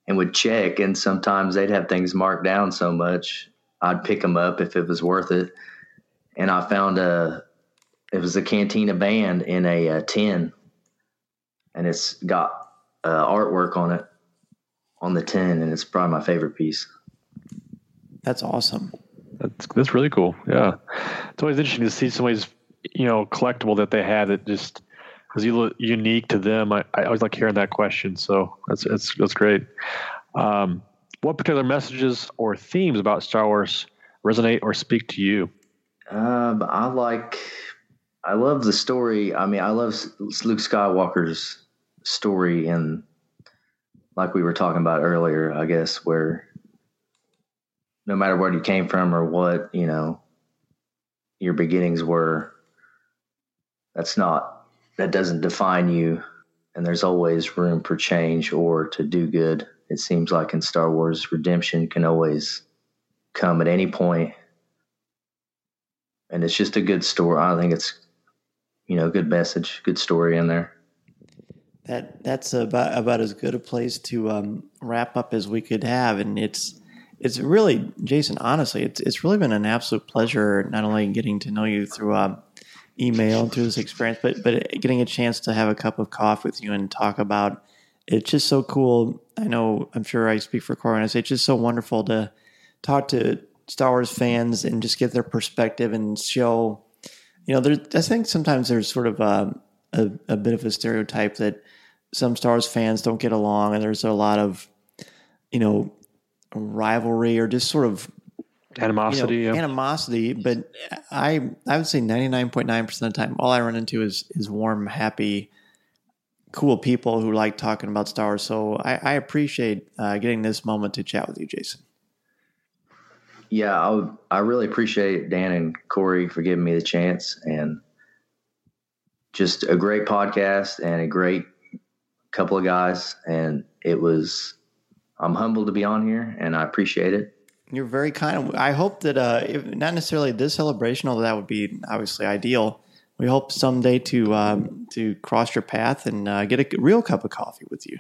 and would check, and sometimes they'd have things marked down so much I'd pick them up if it was worth it. And I found a it was a Cantina band in a, uh tin, and it's got uh, artwork on it on the tin, and it's probably my favorite piece. That's awesome. That's that's really cool. Yeah, it's always interesting to see somebody's you know collectible that they had that just was unique to them. I, I always like hearing that question. So that's that's that's great. Um, what particular messages or themes about Star Wars resonate or speak to you? Um, I like, I love the story. I mean, I love Luke Skywalker's story, and like we were talking about earlier, I guess where no matter where you came from or what you know your beginnings were, that's not that doesn't define you, and there's always room for change or to do good. It seems like in Star Wars, redemption can always come at any point and it's just a good story. I think it's you know good message, good story in there. That that's about about as good a place to um, wrap up as we could have, and it's it's really Jason. Honestly, it's it's really been an absolute pleasure not only getting to know you through um, email and through this experience, but but getting a chance to have a cup of coffee with you and talk about. It's just so cool. I know. I'm sure I speak for say it's just so wonderful to talk to Star Wars fans and just get their perspective and show. You know, there. I think sometimes there's sort of a, a, a bit of a stereotype that some Star Wars fans don't get along, and there's a lot of, you know, rivalry or just sort of Animosity. you know, yeah. animosity. But I I would say 99.9 percent of the time, all I run into is is warm, happy, cool people who like talking about Star Wars. So I, I appreciate uh, getting this moment to chat with you, Jason. Yeah, I I really appreciate Dan and Corey for giving me the chance, and just a great podcast and a great couple of guys. And it was, I'm humbled to be on here, and I appreciate it. You're very kind. I hope that uh, if, not necessarily this celebration, although that would be obviously ideal. We hope someday to um, to cross your path and uh, get a real cup of coffee with you.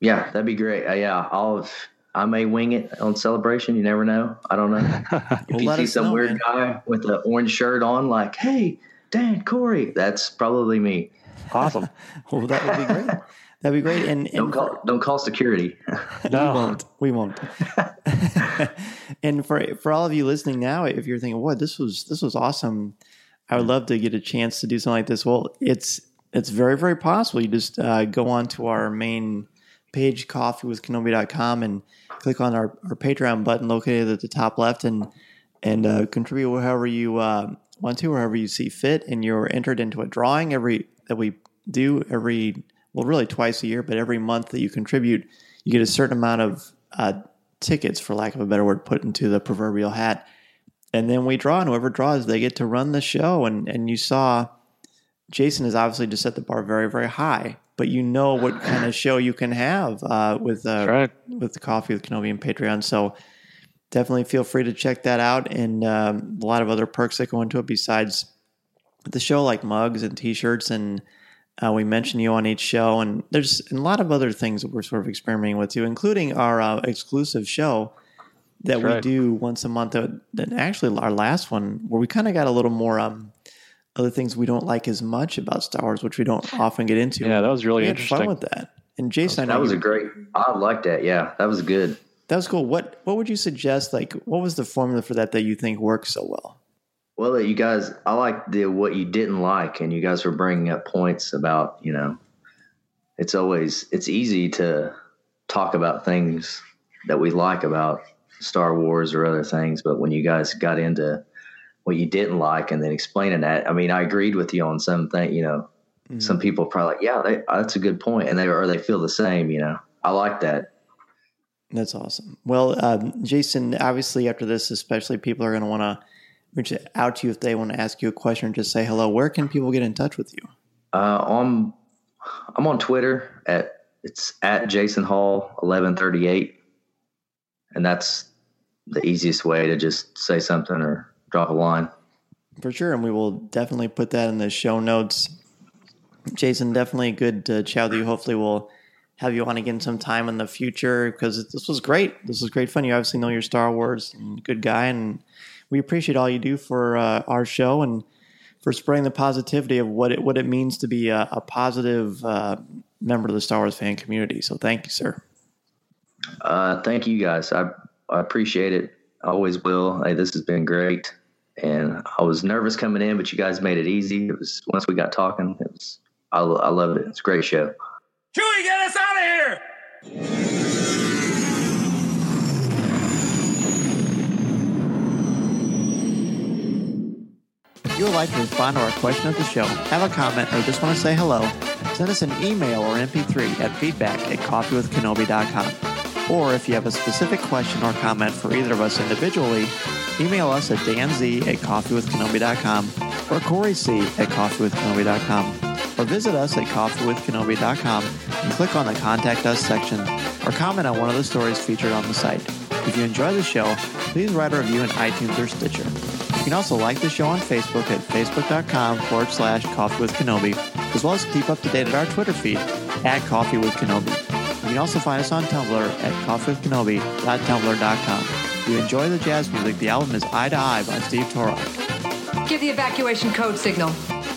Yeah, that'd be great. Uh, yeah, I'll. I may wing it on celebration. You never know. I don't know. (laughs) if Well, you see some know, weird man. guy with an orange shirt on, like, "Hey, Dan, Corey," that's probably me. Awesome. (laughs) well, that would be great. That'd be great. And, and Don't call. Don't call security. (laughs) we won't. We won't. and for for all of you listening now, if you're thinking, "What this was this was awesome," I would love to get a chance to do something like this. Well, it's it's very very possible. You just uh, go on to our main page, coffeewithkenobi.com, and click on our, our Patreon button located at the top left, and and uh, contribute however you uh, want to, or however you see fit. And you're entered into a drawing every that we do every well, really twice a year, but every month that you contribute, you get a certain amount of uh, tickets, for lack of a better word, put into the proverbial hat. and then we draw, and whoever draws, they get to run the show. And and you saw Jason has obviously just set the bar very very high, but you know what kind of show you can have uh, with uh, right. with the coffee with Kenobi and Patreon. So definitely feel free to check that out, and um, a lot of other perks that go into it besides the show, like mugs and T-shirts, and uh, we mention you on each show. And there's a lot of other things that we're sort of experimenting with too, including our uh, exclusive show that That's we right. do once a month. That, that actually our last one where we kind of got a little more um, other things we don't like as much about Star Wars, which we don't often get into. Yeah, that was really we had interesting. Fun with that. And Jason, I know That was a great. I like that. Yeah, that was good. that was cool. What what would you suggest? Like, what was the formula for that that you think works so well? Well, you guys, I like the what you didn't like, and you guys were bringing up points about you know, it's always it's easy to talk about things that we like about Star Wars or other things, but when you guys got into what you didn't like and then explaining that, I mean, I agreed with you on some thing. You know, some people probably like, yeah, they, that's a good point, and they or they feel the same. You know, I like that. That's awesome. Well, um, Jason, obviously after this, especially people are going to want to reach out to you if they want to ask you a question or just say hello. Where can people get in touch with you? Uh, I'm I'm on Twitter at it's at Jason Hall eleven thirty eight, and that's the easiest way to just say something or drop the line. For sure, and we will definitely put that in the show notes. Jason, definitely good to chat with you. Hopefully, we'll have you on again sometime in the future because this was great. This was great fun. You obviously know your Star Wars, and good guy, and we appreciate all you do for uh, our show and for spreading the positivity of what it what it means to be a, a positive uh, member of the Star Wars fan community. So, thank you, sir. Uh, thank you guys. I I appreciate it. I always will. Hey, this has been great, and I was nervous coming in, but you guys made it easy. It was once we got talking, it was I, I loved it. It's a great show. Chewie, get us out of here! If you would like to respond to our question of the show, have a comment, or just want to say hello, send us an email or MP3 at feedback at coffeewithkenobi.com. Or if you have a specific question or comment for either of us individually, email us at danz at coffeewithkenobi.com or Corey C at coffeewithkenobi.com. Or visit us at coffeewithkenobi.com and click on the Contact Us section or comment on one of the stories featured on the site. If you enjoy the show, please write a review in iTunes or Stitcher. You can also like the show on Facebook at facebook.com forward slash coffee with Kenobi, as well as keep up to date at our Twitter feed at coffee with Kenobi. You can also find us on Tumblr at coffeewithkenobi.tumblr.com. If you enjoy the jazz music, the album is Eye to Eye by Steve Torok. Give the evacuation code signal.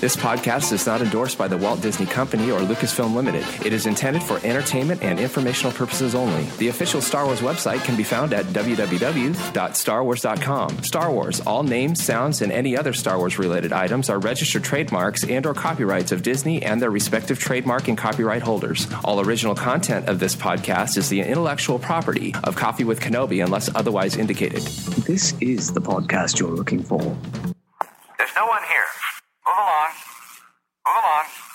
This podcast is not endorsed by the Walt Disney Company or Lucasfilm Limited. It is intended for entertainment and informational purposes only. The official Star Wars website can be found at www.starwars.com. Star Wars, all names, sounds, and any other Star Wars related items are registered trademarks and or copyrights of Disney and their respective trademark and copyright holders. All original content of this podcast is the intellectual property of Coffee with Kenobi unless otherwise indicated. This is the podcast you're looking for. There's no one here. Move along. Move along.